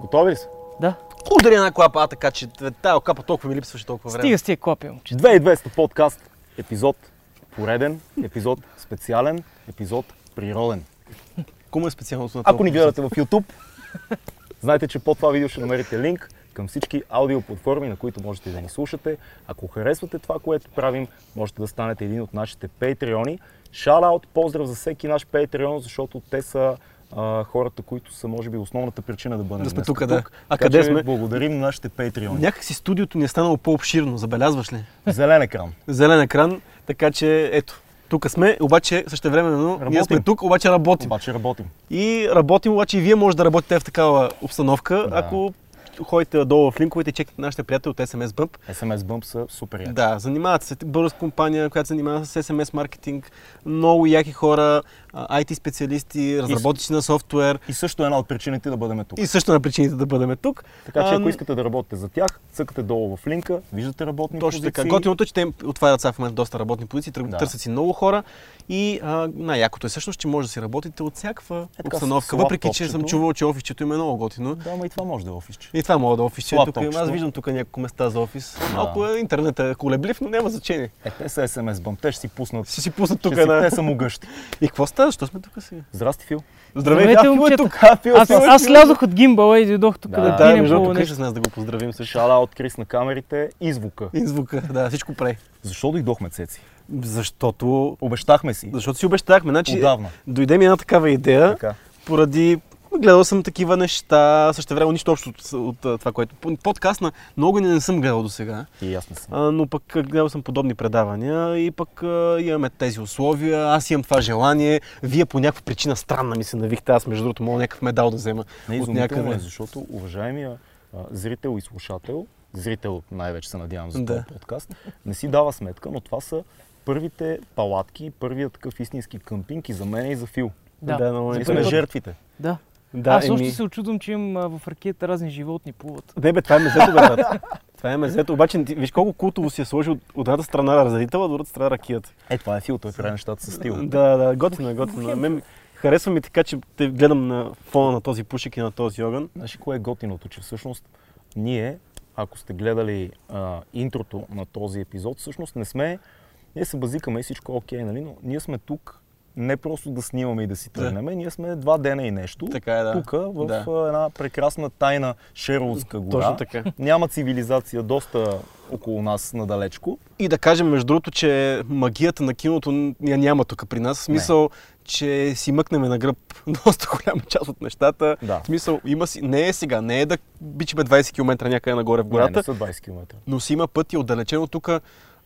Готови ли са? Да. Удари една клапа, а така че тази клапа толкова ми липсваше толкова време. Стига с тия клапи, момче. 2200 подкаст, епизод пореден, епизод специален, епизод природен. Кому е специалното на Ако ни гледате в YouTube, знаете, че под това видео ще намерите линк към всички аудиоплатформи, на които можете да ни слушате. Ако харесвате това, което правим, можете да станете един от нашите патреони. Шараут, поздрав за всеки наш патреон, защото те са а, хората, които са, може би, основната причина да бъдем Да сме тук, да. А Така къде че сме? Благодарим на нашите патреони. Някак си студиото ни е станало по-обширно, забелязваш ли? Зелен екран. Зелен екран, така че ето. Тук сме, обаче същевременно ние Работим. сме тук, обаче работим. Обаче работим. И работим, обаче и вие може да работите в такава обстановка, Да. ако ходите долу в линковете и чекате нашите приятели от SMS Bump. SMS Bump са супер яки. Да, занимават се. Българска компания, която се занимава с SMS маркетинг, много яки хора, IT специалисти, разработчици на софтуер И също една от причините да бъдем тук. и също на причините да бъдем тук. Така че ако искате да работите за тях, цъкате долу в линка, виждате работни Точно така. позиции. Готиното е, че те отварят сега в момента доста работни позиции, Да. търсят си много хора и най-якото е всъщност, че може да си работите от всякаква Е, така, обстановка. Въпреки, че съм чувал, че офисчето им е много готино. Да, ма и това може да е офисче. И това мога да офисче. Тук, лаптопчето. аз виждам тук няколко места за офис. Малко е интернет е колеблив, но няма значение. Е, те са SMS Bump, те ще си пуснат. Ще си пусна Ще тук си, една. Те са му гъщи. И какво става? Защо сме тук сега? Здрасти, Фил. Здравейте, Здравейте, а, Фил е тук. А, Фил, Аз, Фил е аз тук. слязох от гимбала и дойдох тук Да, да, да, между по тук с нас да го поздравим също. Шала от Крис на камерите и звука. И звука, да, всичко прави. Защо дойдохме, Цеци? Защото, Обещахме си. защото си обещахме. Значи, Отдавна. дойде ми една такава идея, Така. поради гледал съм такива неща, също време нищо общо от, от, а, това, което... Подкаст на много не, не съм гледал до сега, И аз не съм. но пък а, гледал съм подобни предавания и пък а, имаме тези условия, аз имам това желание, вие по някаква причина странна ми се навихте, аз между другото мога някакъв медал да взема Не, от някъде. е, защото уважаемия а, зрител и слушател, зрител най-вече се надявам за Да. този подкаст, не си дава сметка, но това са първите палатки, първият такъв истински къмпинг и за мен и за Фил. Да. да много Ние е сме жертвите. Да. Да, Аз още се очудвам, че имам а, в ракета разни животни плуват. Не бе, това е мезето, бе, брат. Това е мезето, обаче виж колко култово си е сложил от едната страна разредителя, от другата страна ракията. Е, това е Фил, той прави нещата с стил. Да, да, готино е, готино. е. Мен харесва ми така, че те гледам на фона на този пушек и на този огън. Знаеш кое е готиното, че всъщност ние, ако сте гледали а, интрото на този епизод, всъщност не сме, ние се базикаме и всичко окей, нали? но ние сме тук не просто да снимаме и да си Да. тръгнем, ние сме два дена и нещо. Така е, да. Тук, в Да. една прекрасна тайна Шерлотска гора. Точно така. Няма цивилизация доста около нас надалечко. И да кажем, между другото, че магията на киното я няма тук при нас. В смисъл, че си мъкнеме на гръб доста голяма част от нещата. Да. В смисъл, има си, не е сега, не е да бичиме 20 км някъде нагоре в Не, гората, не са 20 км. но си има пъти отдалечено тук.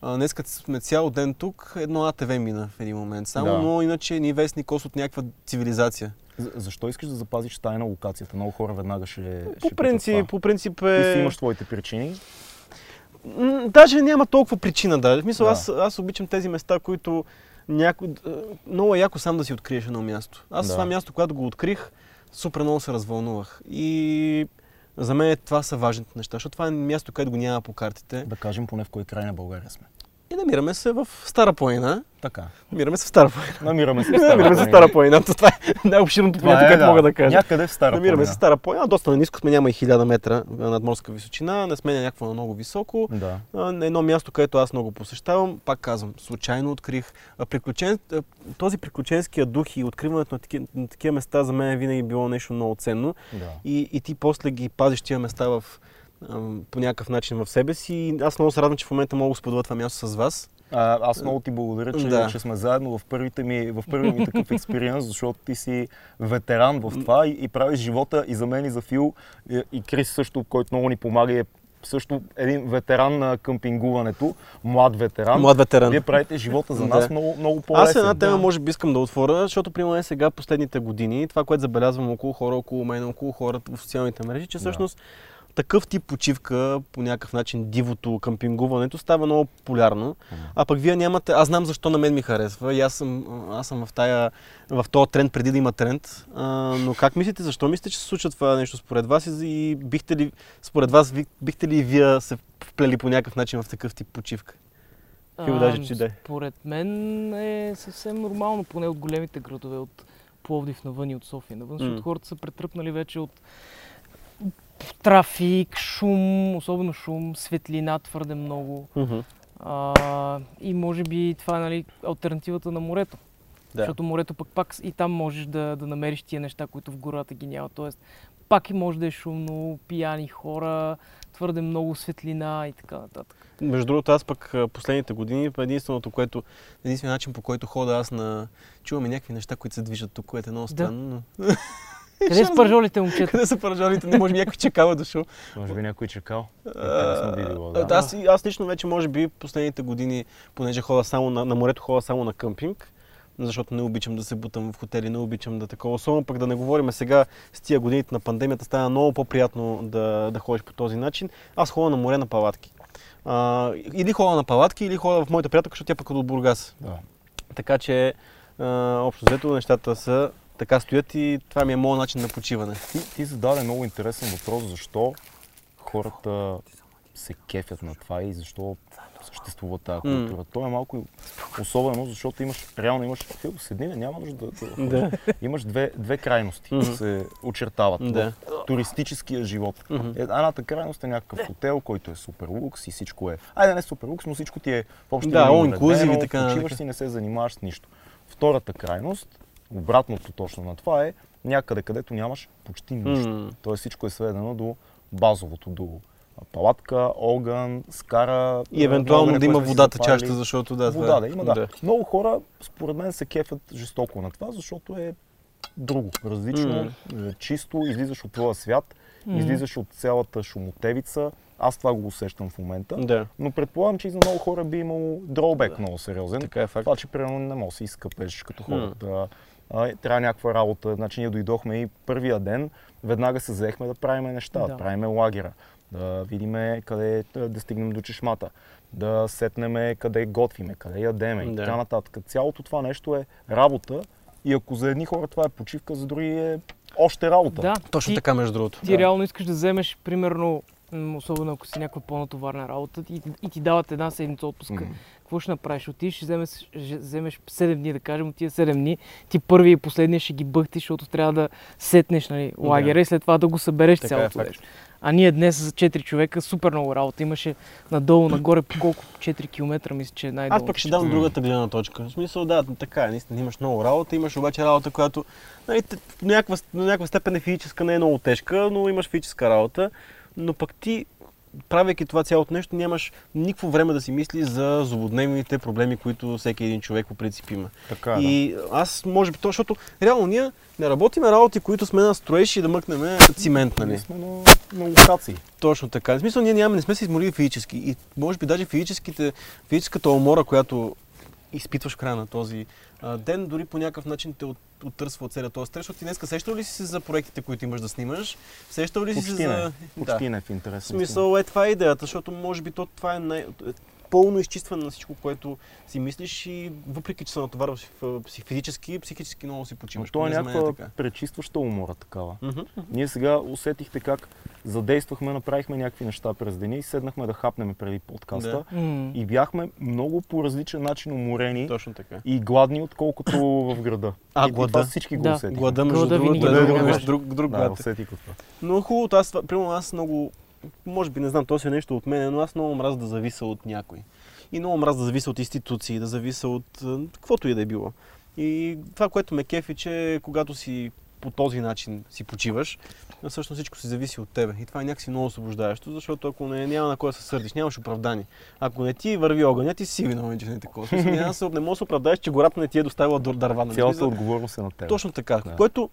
Днес като сме цял ден тук, едно АТВ мина в един момент. Само, Да. но иначе ни вестни кос от някаква цивилизация. За- Защо искаш да запазиш тайна локацията? Много хора веднага ще. ще По питат принцип, по принцип Ти си е... имаш твоите причини. Даже няма толкова причина да. В смисъл, Да. аз, аз обичам тези места, които някой... е, Много е яко сам да си откриеш едно място. Аз Да. това място, когато го открих, супер много се развълнувах. И за мен това са важните неща, защото това е място, където го няма по картите. Да кажем поне в кой край на България сме. И намираме се в Стара планина. Така. Намираме се в Стара планина. Намираме се в Намираме се в Стара планина. Това е най-обширното понятие, е, което да. мога да кажа. Някъде в Стара Намираме планина. се в Стара планина. Доста на ниско сме, няма и 1000 метра надморска височина. Не сме на някакво много високо. Да. На едно място, където аз много посещавам, пак казвам, случайно открих. Приключен... Този приключенския дух и откриването на такива, на такива места за мен е винаги било нещо много ценно. да. И, и ти после ги пазиш тия места в, по някакъв начин в себе си. Аз много се радвам, че в момента мога да споделя това място с вас. А, аз много ти благодаря, че, Да. че сме заедно в, първите ми, в първия ми такъв експириенс, защото ти си ветеран в това и, и правиш живота и за мен и за Фил и, и Крис също, който много ни помага и е също един ветеран на къмпингуването, млад ветеран. Млад ветеран. Вие правите живота за нас Да. много, много по-лесен. Аз една тема Да. може би искам да отворя, защото при мен сега последните години, това, което забелязвам около хора, около мен, около хората в социалните мрежи, че Да. Такъв тип почивка, по някакъв начин дивото къмпингуването става много популярно. А пък вие нямате, аз знам защо на мен ми харесва и аз съм, аз съм в, тая, в този тренд преди да има тренд. А, но как мислите, защо мислите, че се случва това нещо според вас и, и бихте ли, според вас, бихте ли и вие се вплели по някакъв начин в такъв тип почивка? Фил, даже че да е. Според мен е съвсем нормално, поне от големите градове, от Пловдив навън и от София навън, защото хората са претръпнали вече от трафик, шум, особено шум, светлина твърде много. Мгм. А, и може би това е нали, альтернативата на морето. Да. Защото морето пък пак и там можеш да, да намериш тия неща, които в гората ги няма. Тоест, пак и може да е шумно, пияни хора, твърде много светлина и така нататък. Между другото, аз пък последните години, единственото, което, единственият начин по който хода аз на... Чуваме някакви неща, които се движат тук, което е много странно. но- Къде са пържолите, момчета? Къде са пържолите? Не може би някой чакал е дошъл. Може би някой чакал. Аз, аз лично вече, може би, последните години, понеже хода само на, на морето, хода само на къмпинг, защото не обичам да се бутам в хотели, не обичам да такова. Особено пък да не говорим сега с тия годините на пандемията, става много по-приятно да, да ходиш по този начин. Аз ходя на море на палатки. А, или ходя на палатки, или ходя в моята приятелка, защото тя пък е от Бургас. Да. Така че, а, общо взето, нещата са така стоят и това ми е моят начин на почиване. Ти, ти зададе много интересен въпрос, защо хората се кефят на това и защо съществува тази култура. То е малко особено, защото имаш, реално имаш, Фил, седни, не, няма нужда да, да, имаш две, две крайности, Мгм. се очертават Да. в туристическия живот. Мгм. Едната крайност е някакъв хотел, който е супер лукс и всичко е. Айде не супер лукс, но всичко ти е в общи Да, линии inclusive и така. Почиваш си, не се занимаваш с нищо. Втората крайност, обратното точно на това е някъде, където нямаш почти нищо. М. Тоест всичко е сведено до базовото, до палатка, огън, скара. И евентуално огъня, да има водата чаща, защото да. Вода да има, да. Много хора, според мен, се кефят жестоко на това, защото е друго, различно, е чисто, излизаш от твоя свят, Мгм. излизаш от цялата шумотевица. Аз това го усещам в момента. Да, Но предполагам, че и за много хора би имало дробек много сериозен. така е факт. Това, че примерно не можеш да си изкъпеш като хората. А, трябва някаква работа. Значи ние дойдохме и първия ден, веднага се взехме да правиме неща, да. Да. правиме лагера, да видиме къде е, да стигнем до чешмата, да сетнеме къде готвиме, къде ядеме и Да. така нататък. Цялото това нещо е работа и ако за едни хора това е почивка, за други е още работа. Да, Точно ти, така, между другото. ти Да. реално искаш да вземеш, примерно, особено ако си някаква по-натоварна работа и, и ти дават една седмица отпуска. Мгм. Какво ще направиш? Отидеш, ще вземеш, ще вземеш 7 дни, да кажем, от тия 7 дни, ти първи и последния ще ги бъхтиш, защото трябва да сетнеш нали, лагера и след това да го събереш Така е, цялото нещо. А ние днес за 4 човека супер много работа. Имаше надолу, нагоре по колко 4 км, мисля, че е най-долу. Аз пък ще дам другата гледна точка. В смисъл, да, така е, наистина имаш много работа, имаш обаче работа, която нали, до, някаква, някаква степен е физическа, не е много тежка, но имаш физическа работа. Но пък ти, правейки това цялото нещо, нямаш никакво време да си мисли за злободневните проблеми, които всеки един човек по принцип има. Така е, да. И аз, може би, то, защото реално ние не работиме работи, които сме на строеж и да мъкнем цимент, нали? Ние сме на, на локации. Точно така. В смисъл, ние нямаме, не сме се изморили физически. И може би даже физическите, физическата умора, която изпитваш в края на този ден, дори по някакъв начин те от, оттърсва от целият този стрес. Ти днес сещал ли си се за проектите, които имаш да снимаш? Сещал ли си се не. за... Не в интерес. В смисъл, е това е идеята, защото може би то, това е най- пълно изчистване на всичко, което си мислиш и въпреки, че се натоварваш физически, психически много си Но почиваш. то е някаква пречистваща умора такава. Мгм. Ние сега усетихте как задействахме, направихме някакви неща през деня и седнахме да хапнем преди подкаста. Да. И бяхме много по различен начин уморени Точно така. и гладни, отколкото в града. А, и, и глада? това всички го Да. усетихме. Глада, между другото, е друг, друг, друг, друг глад. усетих го това. Но хубавото, аз, това- примерно аз много, може би не знам, то си е нещо от мен, но аз много мразя да зависа от някой. И много мразя да зависа от институции, да зависа от каквото и да е било. И това, което ме кефи, че когато си по този начин си почиваш, всъщност всичко си зависи от тебе. И това е някакси много освобождаващо, защото ако не, няма на кой да се сърдиш, нямаш оправдание. Ако не ти върви огъня, ти си виновен, че не е такова. Смисъл, се- не можеш да се оправдаеш, че гората не ти е доставила дър- дърва. нали? Цялата отговорност е на теб. точно така. Да. Което,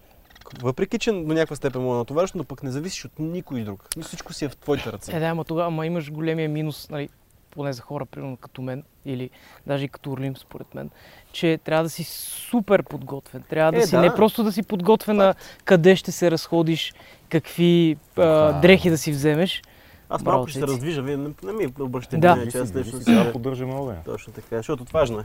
въпреки че до някаква степен му е натоварващо, но пък не зависиш от никой друг. Мисля, Всичко си е в твоите ръце. Е, да, ама тогава ама имаш големия минус, нали, поне за хора, примерно като мен, или даже и като Орлим, според мен, че трябва да си супер подготвен. Трябва да Е, си да. не просто да си подготвен на къде ще се разходиш, какви а, дрехи да си вземеш. Аз Браво, малко ще се раздвижа, вие не, не ми обръщате Да. внимание, че аз нещо си, си... сега поддържаме огъня. Точно така, защото важно е.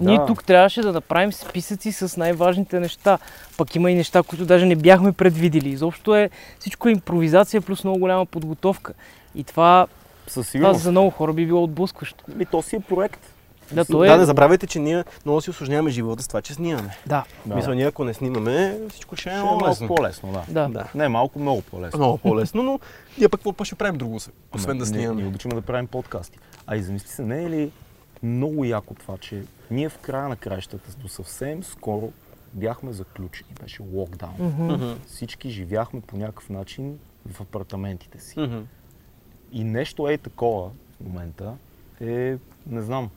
Ние тук трябваше да направим списъци с най-важните неща. Пък има и неща, които даже не бяхме предвидели. Изобщо е всичко е импровизация плюс много голяма подготовка. И това, Със това за много хора би било отблъскващо. Ми, то си е проект. Да, то Да, не е... забравяйте, че ние много си осложняваме живота с това, че снимаме. Да, Да. Мисля, ние ако не снимаме, всичко ще е Ще е малко лесно. по-лесно, да. да. Да. Не малко, много по-лесно. Много по-лесно, но ние пък какво ще правим друго, освен да ние- снимаме. Ние обичаме да правим подкасти. А и замисли се, не е ли много яко това, че ние в края на краищата до съвсем скоро бяхме заключени. Беше локдаун. Мгм. Всички живяхме по някакъв начин в апартаментите си. Мгм. И нещо е такова в момента е, не знам,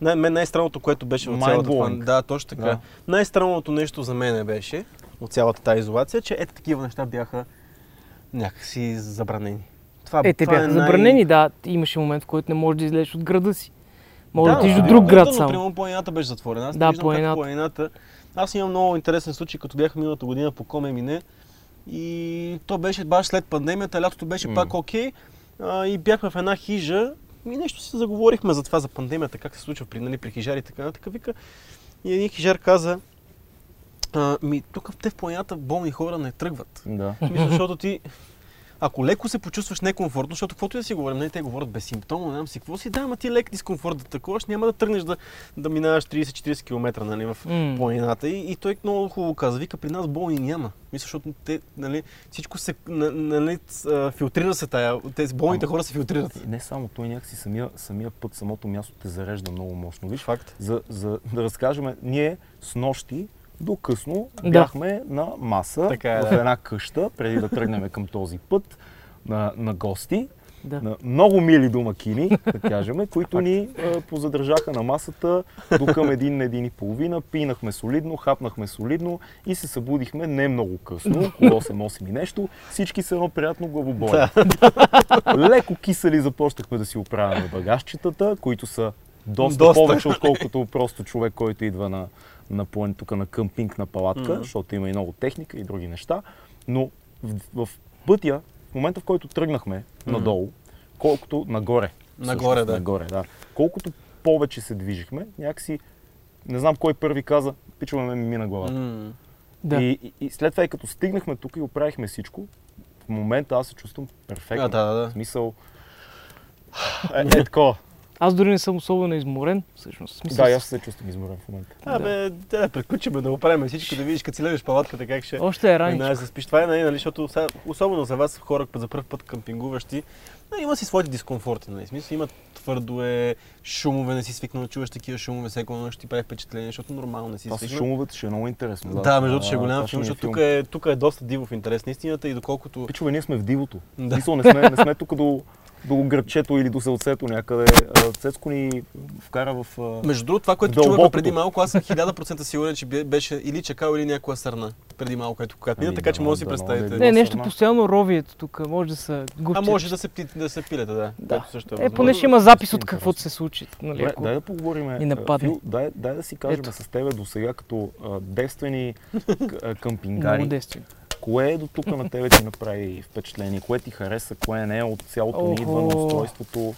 Най- мен най-странното, което беше от цялата това... Да, точно така. Да. Най-странното нещо за мен беше от цялата тази изолация, че ето такива неща бяха някакси забранени. Това, Е, те това бяха най- забранени, да. Имаше момент, в който не можеш да излезеш от града си. Може да, Да, отидеш да, до друг да, град само. Примерно планината беше затворена. Аз Да, да, виждам планината. как планината. Аз имам много интересен случай, като бях миналата година по Коме Мине. И то беше баш след пандемията, лятото беше М. пак окей. А, и бяхме в една хижа и нещо си заговорихме за това, за пандемията, как се случва при, нали, при хижари и така нататък. Вика. И един хижар каза, а, ми, тук те в планината болни хора не тръгват. да. Мисля, защото ти, ако леко се почувстваш некомфортно, защото каквото и да си говорим, не, те говорят безсимптомно, не знам си какво си, да, ама ти лек дискомфорт да таковаш, няма да тръгнеш да, да минаваш 30-40 км нали, в М. планината. И, и той много хубаво каза, вика, при нас болни няма. Мисля, защото те, нали, всичко се, на- нали, филтрира се тая, тези болните Ама- хора се филтрират. Не само той, някакси самия, самия път, самото място те зарежда много мощно. Виж, Факт. за, за да разкажем, ние с нощи до късно Да. бяхме на маса Така е, в да. една къща, преди да тръгнем към този път на, на гости. Да. На много мили домакини, да кажем, които ни а, позадържаха на масата до към един, един и половина. Пинахме солидно, хапнахме солидно и се събудихме не много късно, около 8-8 и нещо. Всички са едно приятно главоболие. Леко кисели започнахме да си оправяме багажчетата, които са доста, Доста. повече, отколкото просто човек, който идва на, на план, тук на къмпинг на палатка, Мгм. защото има и много техника и други неща. Но в, в пътя, в момента в който тръгнахме надолу, колкото нагоре. Нагоре, всъщност, да. Нагоре, да. Колкото повече се движихме, някакси, не знам кой първи каза, пичове ме ми мина главата. М. Да. И, и, и след това, и като стигнахме тук и оправихме всичко, в момента аз се чувствам перфектно. А, да, да, да. В смисъл... Е, е такова. Аз дори не съм особено изморен, всъщност. Смисъл, Да, аз се чувствам изморен в момента. Да, да приключим да оправим всичко, да видиш като си лежиш палатката как ще... Още е знаеш да спиш. Това е, нали, нали, защото особено за вас, хора за първ път къмпингуващи, нали, има си своите дискомфорти. Нали. Смисъл, има твърдо е, шумове, не си свикнал да чуваш такива шумове, всеки едно ще ти прави впечатление, защото нормално не си Това с свикнал. шумовете ще е много интересно. Да, между другото ще е голям филм, ми защото тук е, тук е доста диво в интерес на истината и доколкото... Пичове, ние сме в дивото. Да. Да. Мисъл, не сме, не сме тук до, до градчето или до селцето някъде. А, Цецко ни вкара в... а, Между другото, това, което Дълбокото. преди малко, аз съм 1000% сигурен, че бе- беше или чакал, или някоя сърна преди малко, като когато мина, Ами, така че може да си представите. е Не, нещо постоянно ровието тук. Може да са А губчета. може да се, пти- да се пилете, да. Да. Също е, Е, поне ще има запис от каквото се случи. Нали, ако... дай да поговорим. ни нападне. Фил, дай, дай да си кажем Ето. с тебе до сега като а, девствени к- а, Много къмпингари. Кое до тук на тебе ти направи впечатление? Кое ти хареса, кое не е от цялото ни идване, Охо. устройството?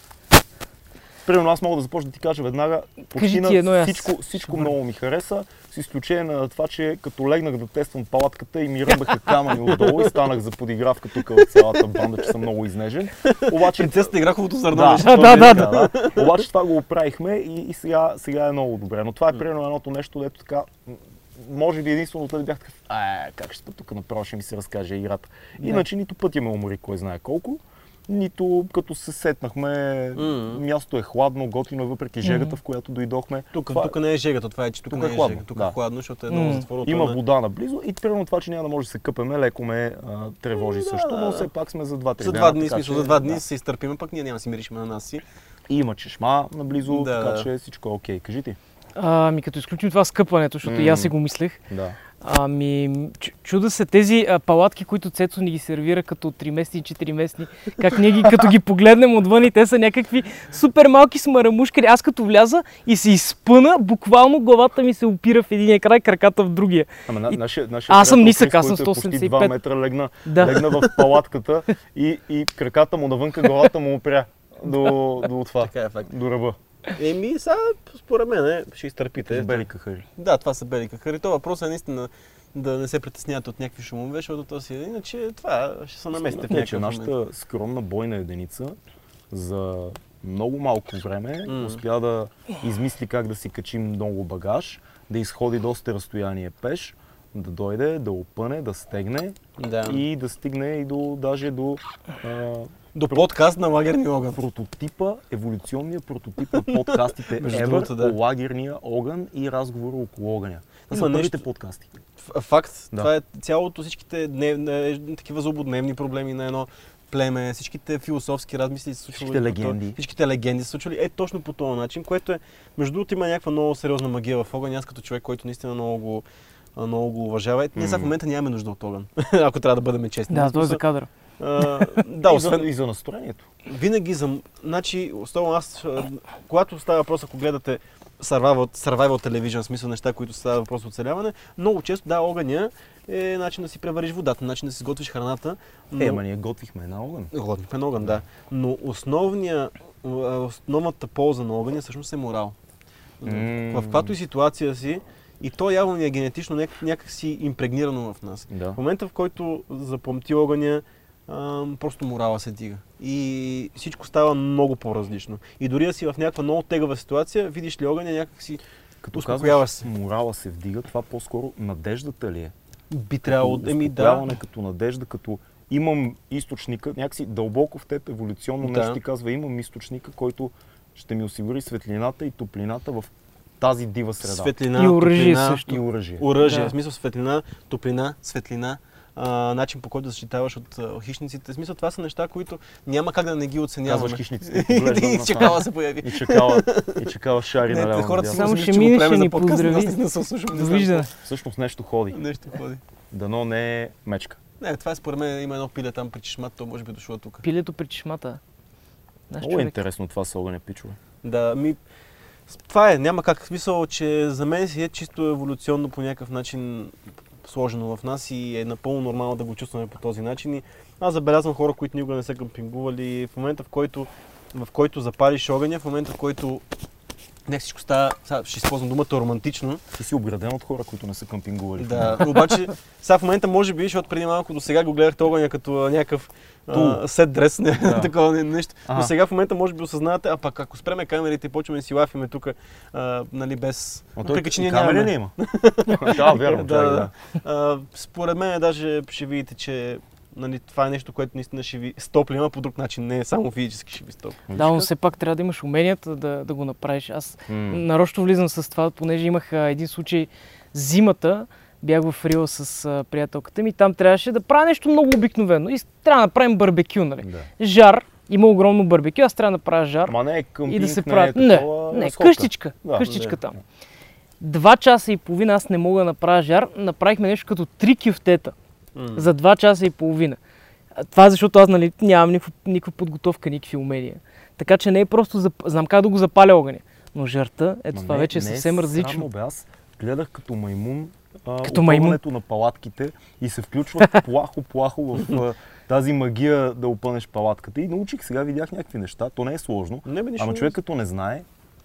Примерно аз мога да започна да ти кажа веднага, почти на всичко, всичко много ми хареса, с изключение на това, че като легнах да тествам палатката и ми ръбаха камъни отдолу и станах за подигравка тук от цялата банда, че съм много изнежен. Обаче Принцесата игра хубавото зърно. да, да, да, нали? да. да. Обаче това го оправихме и, и сега, сега е много добре. Но това е примерно едното нещо, дето така, може би единствено да бях такъв, а, как ще тук направо ще ми се разкаже играта. Иначе нито пътя ме умори, кой знае колко, нито като се сетнахме, М. мястото е хладно, готино, е, въпреки жегата, в която дойдохме. Тук, Това- тук не е жегата, това е, че тук, Тук не е е хладно, жега. Тук да. е хладно, защото е много затворено. Има не- вода наблизо и примерно това, че няма да може да се къпеме, леко ме а, тревожи да, също, но да. все пак сме за 2-3 За дена. два дни, смисъл, че, за два дни да. се изтърпиме, пък ние няма да си миришме на нас си. И има чешма наблизо, Да, така да. че всичко е окей. Кажи ти. Ами като изключим това скъпването, защото и аз си го мислех. Да. Ами, чу- чуда се тези а, палатки, които Цецо ни ги сервира като 3 местни и 4 местни, как ние ги, като ги погледнем отвън и те са някакви супер малки смарамушкари. Аз като вляза и се изпъна, буквално главата ми се опира в един край, краката в другия. Ама на, И- нашия, нашия Аз съм нисък, аз съм е почти 185. 2 метра легна, Да. легна в палатката и, и краката му навънка, главата му опря до, до това, Така е факт. до ръба. Еми, сега, според мен, е, ще изтърпите. Бели кахари. Да, това са бели кахари. То въпросът е наистина да не се притеснявате от някакви шумове, защото то си иначе това ще се наместите в някакъв момент. нашата скромна бойна единица за много малко време М. успя да измисли как да си качи много багаж, да изходи доста разстояние пеш, да дойде, да опъне, да стегне Да. и да стигне и до, даже до а, До подкаст на лагерния огън. прототипа, еволюционния прототип на подкастите Между ever другото, да. лагерния огън и разговора около огъня. Това Има са нещо- подкасти. Ф- Факт. Да. Това е цялото всичките днев, не, такива злободневни проблеми на едно племе, всичките философски размисли се случвали. Всичките легенди. Всичките легенди се случвали е точно по този начин, което е, между другото има някаква много сериозна магия в огън. Аз като човек, който наистина много го, много го уважава. Е, ние сега в момента нямаме нужда от огън, ако трябва да бъдем честни. Да, той е за кадър. А, да, освен, и за настроението. винаги за... Значи, особено аз, когато става въпрос, ако гледате survival, survival television, смисъл неща, които става въпрос оцеляване, много често, да, огъня е начин да си превариш водата, начин да си сготвиш храната. но- Е, ма ние готвихме на огън. Годнихме на огън, да. Но основния, основната полза на огъня всъщност е морал. М. В каквато и ситуация си, и то явно ни е генетично няк- някак си импрегнирано в нас. Да. В момента, в който запомти огъня, просто морала се дига. И всичко става много по-различно. И дори да си в някаква много тегава ситуация, видиш ли огъня, някак си Като успокоява казваш, се. морала се вдига, това по-скоро надеждата ли е? би трябвало... Като Еми да, като надежда, като имам източника, някакси дълбоко в теб еволюционно Да. нещо ти казва, имам източника, който ще ми осигури светлината и топлината в тази дива среда. светлина, И оръжие топлина, също. И оръжие. Оръжие, Да. в смисъл светлина, топлина, светлина, а, начин по който да защитаваш от а, хищниците. В смисъл това са неща, които няма как да не ги оценяваме. Казваш хищниците, и чакала се появи. И чакала, и чакала шари Не, наляво. хората. Само ще правим ще за ни поздрави. аз не се слушам. Всъщност нещо ходи. Нещо ходи. Дано не е мечка. Не, това е според мен има едно пиле там при чешмата, то може би е дошло тук. Пилето при чешмата. Наш Много е човек. интересно това с огъня, пичове. Да, ми... Това е, няма как. Смисъл, че за мен си е чисто еволюционно по някакъв начин сложено в нас и е напълно нормално да го чувстваме по този начин. И аз забелязвам хора, които никога не са къмпингували. В момента, в който, в който запалиш огъня, в момента, в който не всичко става, сега ще използвам думата романтично, Ти си обграден от хора, които не са къмпингували. Да, обаче сега в момента може би, защото преди малко до сега го гледахте огъня като някакъв сет дрес, не, Да. такова не- нещо. Но Ага. сега в момента може би осъзнавате, а пък ако спреме камерите и почваме да си лафиме тук, нали, без... А той че ние камери не има. да, верно. да, чакай, да. А, според мен даже ще видите, че нали, това е нещо, което наистина ще ви стопли, ама по друг начин, не е само физически ще ви стопли. Да, но все пак трябва да имаш уменията да, да го направиш. Аз М. нарочно влизам с това, понеже имах а, един случай зимата, бях в Рила с а, приятелката ми, там трябваше да правя нещо много обикновено и трябва да направим барбекю, нали? Да. Жар, има огромно барбекю, аз трябва да правя жар Ма не е къмпинг, и да се не правят. е Не, такова, не, разходка. къщичка, Да, къщичка да. там. Два часа и половина аз не мога да направя жар, направихме нещо като три кюфтета за два часа и половина. Това е защото аз нали, нямам никаква, никаква подготовка, никакви умения. Така че не е просто, за... знам как да го запаля огъня. Но жарта, ето Ма това не- вече е не съвсем срамно, различно. Бе, аз гледах като маймун а, Като маймун. опъването на палатките и се включвах плахо-плахо в а, тази магия да опънеш палатката. И научих, сега видях някакви неща. То не е сложно. Не бе, Ама не човек като не знае,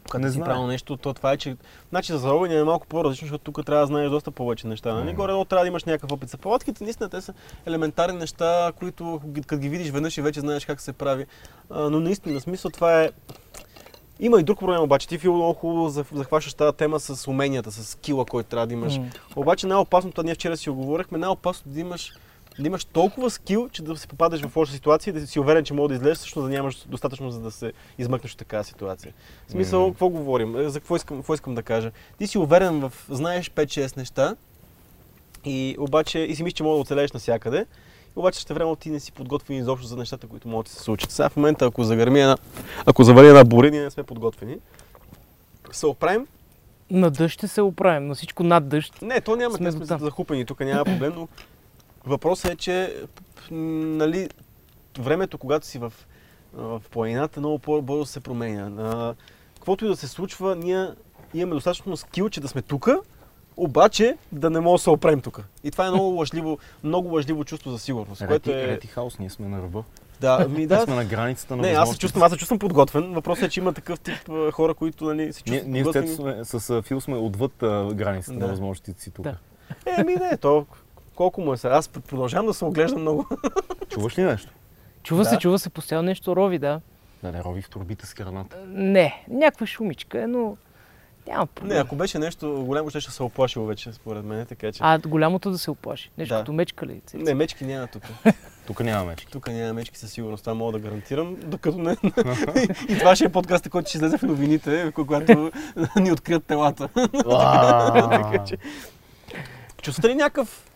Като не си знае. правил нещо, то това е, че... Значи за огъня е малко по-различно, защото тук трябва да знаеш доста повече неща. Нали? М. Горе-долу трябва да имаш някакъв опит. За палатките, наистина, те са елементарни неща, които като ги видиш веднъж и вече знаеш как се прави. А, но наистина, смисъл това е... Има и друг проблем обаче. Ти, Фил, много хубаво зах- захващаш тази тема с уменията, с скила, който трябва да имаш. М. Обаче най-опасното, ние вчера си оговорихме, най-опасното да имаш да имаш толкова скил, че да се попадеш в лоша ситуация и да си уверен, че мога да излезеш, също да нямаш достатъчно, за да се измъкнеш от такава ситуация. В смисъл, Мгм. какво говорим? Е, За какво искам, какво искам да кажа? Ти си уверен в, знаеш 5-6 неща, и обаче и си мислиш, че мога да оцелееш навсякъде, обаче ще време ти не си подготвен изобщо за нещата, които могат да се случат. Сега в момента, ако загърми една, ако завали една буря, ние не сме подготвени. Се оправим, На дъжд ще се оправим, на всичко над дъжд. не, то няма, Сме сме захупени, тук няма проблем, но въпросът е, че нали, времето, когато си в, в планината, много по-бързо се променя. А, Каквото и да се случва, ние имаме достатъчно скил, че да сме тука, обаче да не можем да се оправим тук. И това е много лъжливо, много лъжливо чувство за сигурност, което Рети, е... Рети хаус, ние сме на ръба. Да, ми Ние да, сме на границата на не, аз се чувствам, аз се чувствам подготвен. Въпросът е, че има такъв тип хора, които нали, се Ние, чувстват ние с, подготвени. Сме, с Фил сме отвъд а, границата Да. на възможностите си тук. Да. Е, ми не, то колко му е сега? Аз продължавам да се оглеждам много. Чуваш ли нещо? Чува се, Да. чува се, постоянно нещо рови, да. Да не рови в турбите с храната. Не, някаква шумичка е, но няма проблем. Не, ако беше нещо голямо, ще се оплашило вече, според мен, така че... А голямото да се оплаши. Нещо Да. като мечка ли? Цеци? Не, мечки няма тук. Тук няма мечки. Тук няма мечки със сигурност, това мога да гарантирам, докато не... и това ще е подкаста, който ще излезе в новините, когато ни открият телата. Чувствате ли някакъв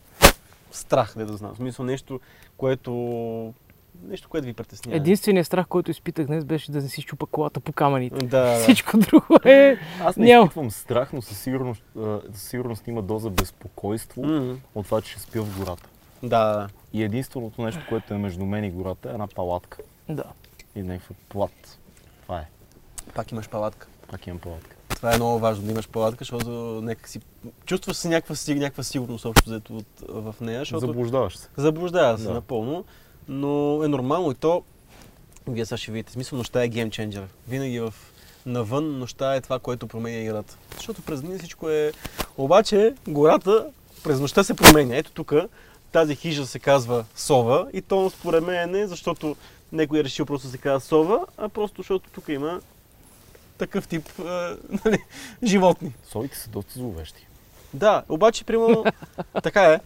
страх, не да знам, в смисъл нещо, което... Нещо, което ви притеснява? Единственият страх, който изпитах днес, беше да не си щупа колата по камъните. Да, Всичко друго е... Аз не Няма. изпитвам страх, но със сигурност, със сигурност има доза безпокойство М, от това, че ще спя в гората. да, да. И единственото нещо, което е между мен и гората е една палатка Да. и някакъв плат. Това е. Пак имаш палатка. Пак имам палатка. Това е много важно да имаш палатка, защото някак си... Чувстваш се някаква, някаква сигурност общо взето от, в нея, защото... Заблуждаваш се. Заблуждава се Да. напълно, но е нормално и то, вие сега ще видите, смисъл нощта е геймченджер. Винаги в навън нощта е това, което променя играта. Защото през деня всичко е... Обаче гората през нощта се променя. Ето тук тази хижа се казва Сова и то според мен е не защото някой е решил просто да се казва Сова, а просто защото тук има такъв тип е, нали, животни. Совите са доста зловещи. Да, обаче, примерно, така е.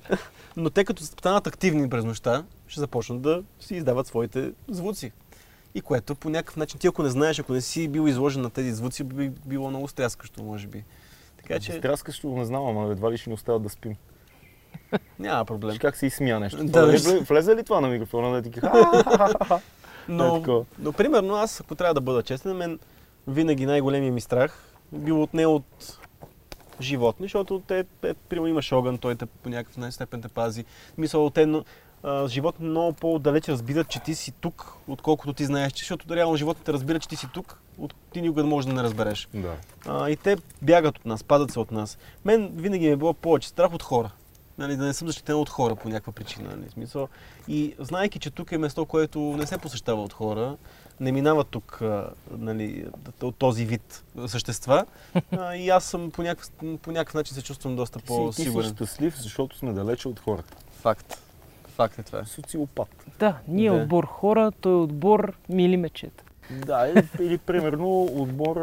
Но те като станат активни през нощта, ще започнат да си издават своите звуци. И което по някакъв начин, ти ако не знаеш, ако не си бил изложен на тези звуци, би било много стряскащо, може би. Така че Стряскащо не знам, ама едва ли ще ни оставят да спим. няма проблем. Виж как се изсмя нещо. Да, Това, виж. влезе, ли това на микрофона да ти? Е, Но, такова. но, примерно, аз, ако трябва да бъда честен, мен винаги най-големият ми страх бил от не от животни, защото те, те примерно имаш огън, той те по някакъв степен те пази. Мисъл, те а, животни много по-далече разбират, че ти си тук, отколкото ти знаеш, защото реално животните разбират, че ти си тук, от, ти никога можеш да не разбереш. Да. А, и те бягат от нас, падат се от нас. Мен винаги ми е било повече страх от хора. Нали, да не съм защитен от хора по някаква причина. Нали, смисъл. И знайки, че тук е место, което не се посещава от хора, не минава тук нали, от този вид същества. И аз съм по някакъв, по някакъв начин се чувствам доста Ти, си- ти си по-сигурен. щастлив, защото сме далече от хората. Факт. Факт е това. Социопат. Да, ние Да. отбор хора, той е отбор мили мечета. Да, или, или примерно отбор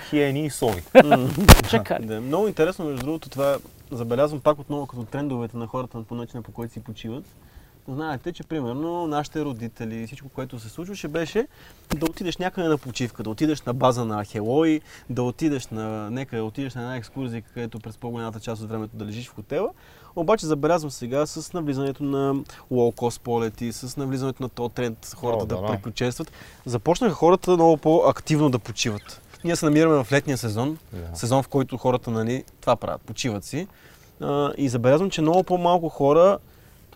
хиени и сови. Чакай. Да, много интересно, между другото, това забелязвам пак отново като трендовете на хората по начина по който си почиват. Знаете, че примерно нашите родители, всичко, което се случваше, беше да отидеш някъде на почивка, да отидеш на база на Хелой, да отидеш на, нека да отидеш на една екскурзия, където през по-голямата част от времето да лежиш в хотела. Обаче забелязвам сега с навлизането на лоукост полети, с навлизането на този тренд хората О, да, да, да. приключестват, започнаха хората много по-активно да почиват. Ние се намираме в летния сезон, Да. сезон, в който хората нали, това правят, почиват си. А, и забелязвам, че много по-малко хора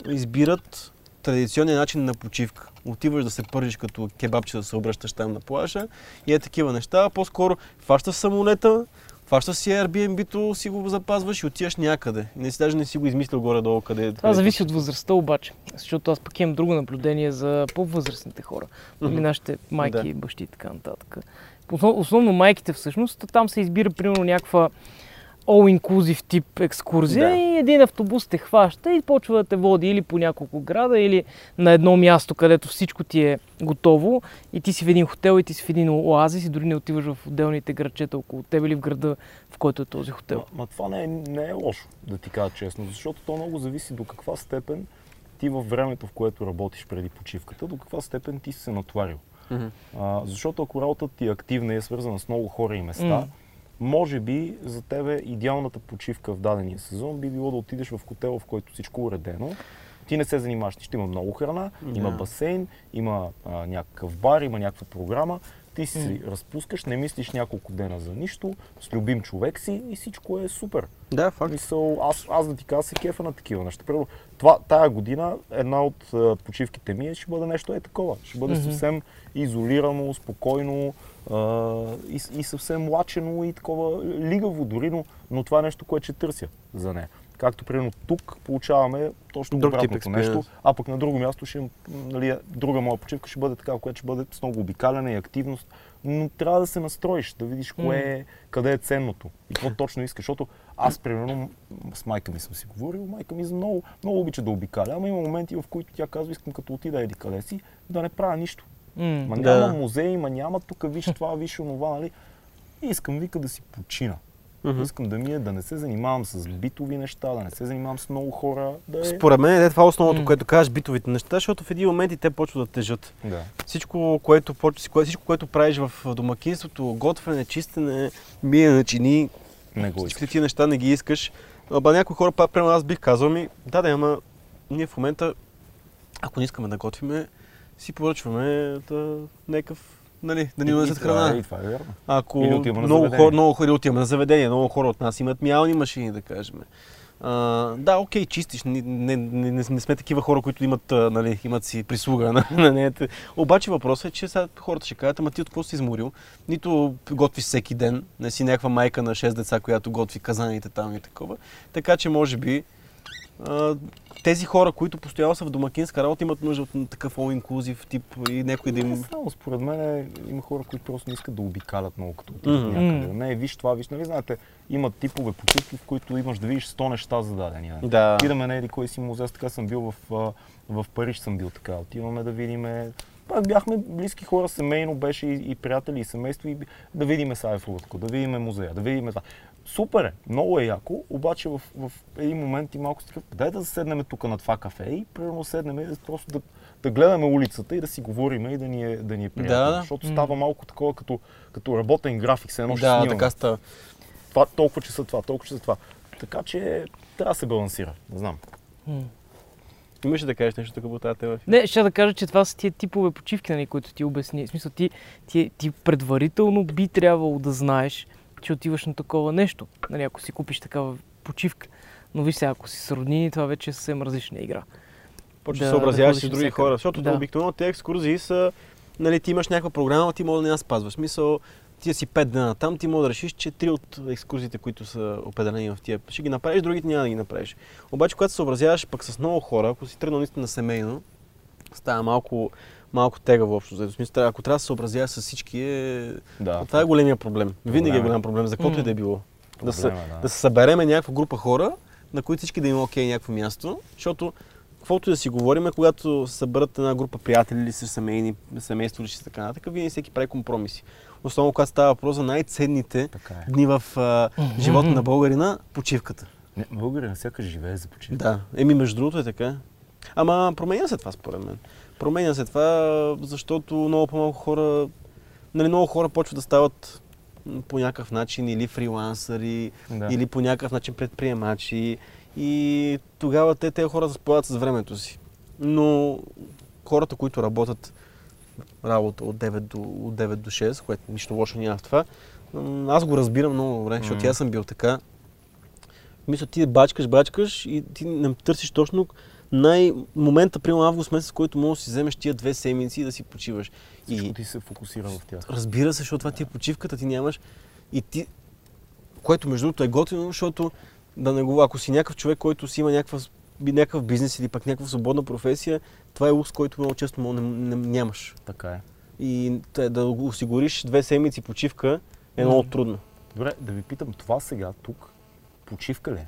избират традиционния начин на почивка. Отиваш да се пържиш като кебабче да се обръщаш там на плажа и е такива неща. По-скоро фащаш самолета, фащаш си Airbnb-то, си го запазваш и отиваш някъде. Не си даже не си го измислил горе-долу къде. Това зависи от възрастта обаче, защото аз пък имам друго наблюдение за по-възрастните хора. Мгм. нашите майки, Да. бащи и така нататък. Основ, основно майките всъщност, там се избира примерно някаква all-inclusive тип екскурзия Да. и един автобус те хваща и почва да те води или по няколко града, или на едно място, където всичко ти е готово и ти си в един хотел и ти си в един оазис и дори не отиваш в отделните градчета около теб или в града, в който е този хотел. Ма, ма това не е, не е лошо, да ти кажа честно, защото то много зависи до каква степен ти във времето, в което работиш преди почивката, до каква степен ти си се натварил. Мгм. А, защото ако работата ти е активна и е свързана с много хора и места, М. може би за тебе идеалната почивка в дадения сезон би било да отидеш в хотел, в който всичко е уредено. Ти не се занимаваш, ще има много храна, има Да. басейн, има а, някакъв бар, има някаква програма. Ти си М. разпускаш, не мислиш няколко дена за нищо, с любим човек си и всичко е супер. Да, факт. Мисъл, аз, аз да ти кажа се кефа на такива неща. Примерно, това, тая година една от почивките ми е, ще бъде нещо е такова. Ще бъде Мгм. съвсем изолирано, спокойно и, и съвсем млачено и такова лигаво дори, но, но това е нещо, което ще търся за нея. Както примерно тук получаваме точно Друг обратното нещо, а пък на друго място ще, нали, друга моя почивка ще бъде такава, която ще бъде с много обикаляне и активност. Но трябва да се настроиш, да видиш кое е, къде е ценното и какво точно искаш. Защото аз, примерно, с майка ми съм си говорил, майка ми много, много обича да обикаля, ама има моменти, в които тя казва, искам като отида еди къде си, да не правя нищо. М. Ма Да. няма музей, ма няма тук, виж това, виж онова, нали? И искам, вика, да си почина. Мгм. Искам да ми е да не се занимавам с битови неща, да не се занимавам с много хора, да е... Според мен е това основното, М. което кажеш, битовите неща, защото в един момент и те почват да тежат. Да. Всичко, което, всичко, което правиш в домакинството, готвене, чистене, миене на чини, Не го всички тия неща не ги искаш. Ама някои хора, пак, примерно аз бих казал ми, да, да, ама ние в момента, ако не искаме да готвиме, си поръчваме да, някакъв, нали, да ни донесат това е- храна. И това е вярно. Ако Или отиваме на много заведение. хора, много хора отиваме на заведение, много хора от нас имат миялни машини, да кажем. А, да, окей, чистиш. Не, не, не, не, сме такива хора, които имат, нали, имат си прислуга на, на нея. Обаче въпросът е, че сега хората ще кажат, ама ти от какво си изморил? Нито готвиш всеки ден, не си някаква майка на 6 деца, която готви казаните там и такова. Така че може би тези хора, които постоянно са в домакинска работа, имат нужда от такъв all-inclusive тип и някой да Не им... само, според мен има хора, които просто не искат да обикалят много, като отидат Мгм. някъде. Не, виж това, виж, нали знаете, има типове почивки, в които имаш да видиш 100 неща за дадения ден. Да. Отиваме на еди кой си музей, така съм бил в, в Париж съм бил така. Отиваме да видим. Пак бяхме близки хора, семейно беше и, и приятели, и семейство, и да видиме Сайфрутко, да видиме музея, да видиме това. Супер е, много е яко, обаче в, в един момент и малко си такъв, дай да седнем тук на това кафе и примерно седнем и просто да, да гледаме улицата и да си говорим и да ни е, да ни е приятно. Да. Защото става малко такова като, като работен график, все едно ще Да, снимаме. така става. Това, толкова часа това, толкова часа това. Така че трябва да се балансира, не знам. М. Имаше да кажеш нещо тук по тази тема? Не, ще да кажа, че това са тия типове почивки, нали, които ти обясни. В смисъл, ти, ти, ти предварително би трябвало да знаеш, че отиваш на такова нещо. Нали, ако си купиш такава почивка. Но виж сега, ако си с роднини, това вече е съвсем различна игра. Почва Да, да, съобразяваш да с други навсякъде. хора, защото Да. обикновено тези екскурзии са, нали, ти имаш някаква програма, ти може да не я спазваш. В Смисъл, ти си 5 дена там, ти може да решиш, че три от екскурзиите, които са определени в тия, ще ги направиш, другите няма да ги направиш. Обаче, когато се съобразяваш пък с много хора, ако си тръгнал наистина семейно, става малко, малко тегаво общо. взето. В смисъл, ако трябва да се съобразяваш с всички, е... Да. това е големия проблем. Винаги е е. голям проблем, за каквото и да е било. Да се, Проблема, да. да се събереме някаква група хора, на които всички да има окей някакво място, защото каквото и да си говорим, когато се съберат една група приятели или са семейни, семейство или си така нататък, винаги всеки прави компромиси. Особено когато става въпрос за най-ценните е. дни в а, живота на българина, почивката. Не, българин сякаш живее за почивка. Да, еми между другото е така. Ама променя се това според мен. Променя се това, защото много по-малко хора, нали, много хора почват да стават по някакъв начин или фрилансъри, Да. или по някакъв начин предприемачи. И тогава те, тези хора разполагат с времето си. Но хората, които работят работа от 9 до, от 9 до 6, което нищо лошо няма в това, аз го разбирам много добре, защото Мгм. аз съм бил така. Мисля, ти бачкаш, бачкаш и ти не търсиш точно най- момента, примерно август месец, който можеш да си вземеш тия две седмици и да си почиваш. Всичко И ти се фокусира в тях. разбира се, защото това ти е почивката, ти нямаш и ти, което между другото е готино, защото да не го, ако си някакъв човек, който си има някаква, някакъв бизнес или пък някаква свободна професия, това е лукс, който много често мога- не, не, нямаш. Така е. И те- да осигуриш две седмици почивка е много трудно. Добре, да ви питам, това сега, тук, почивка ли е?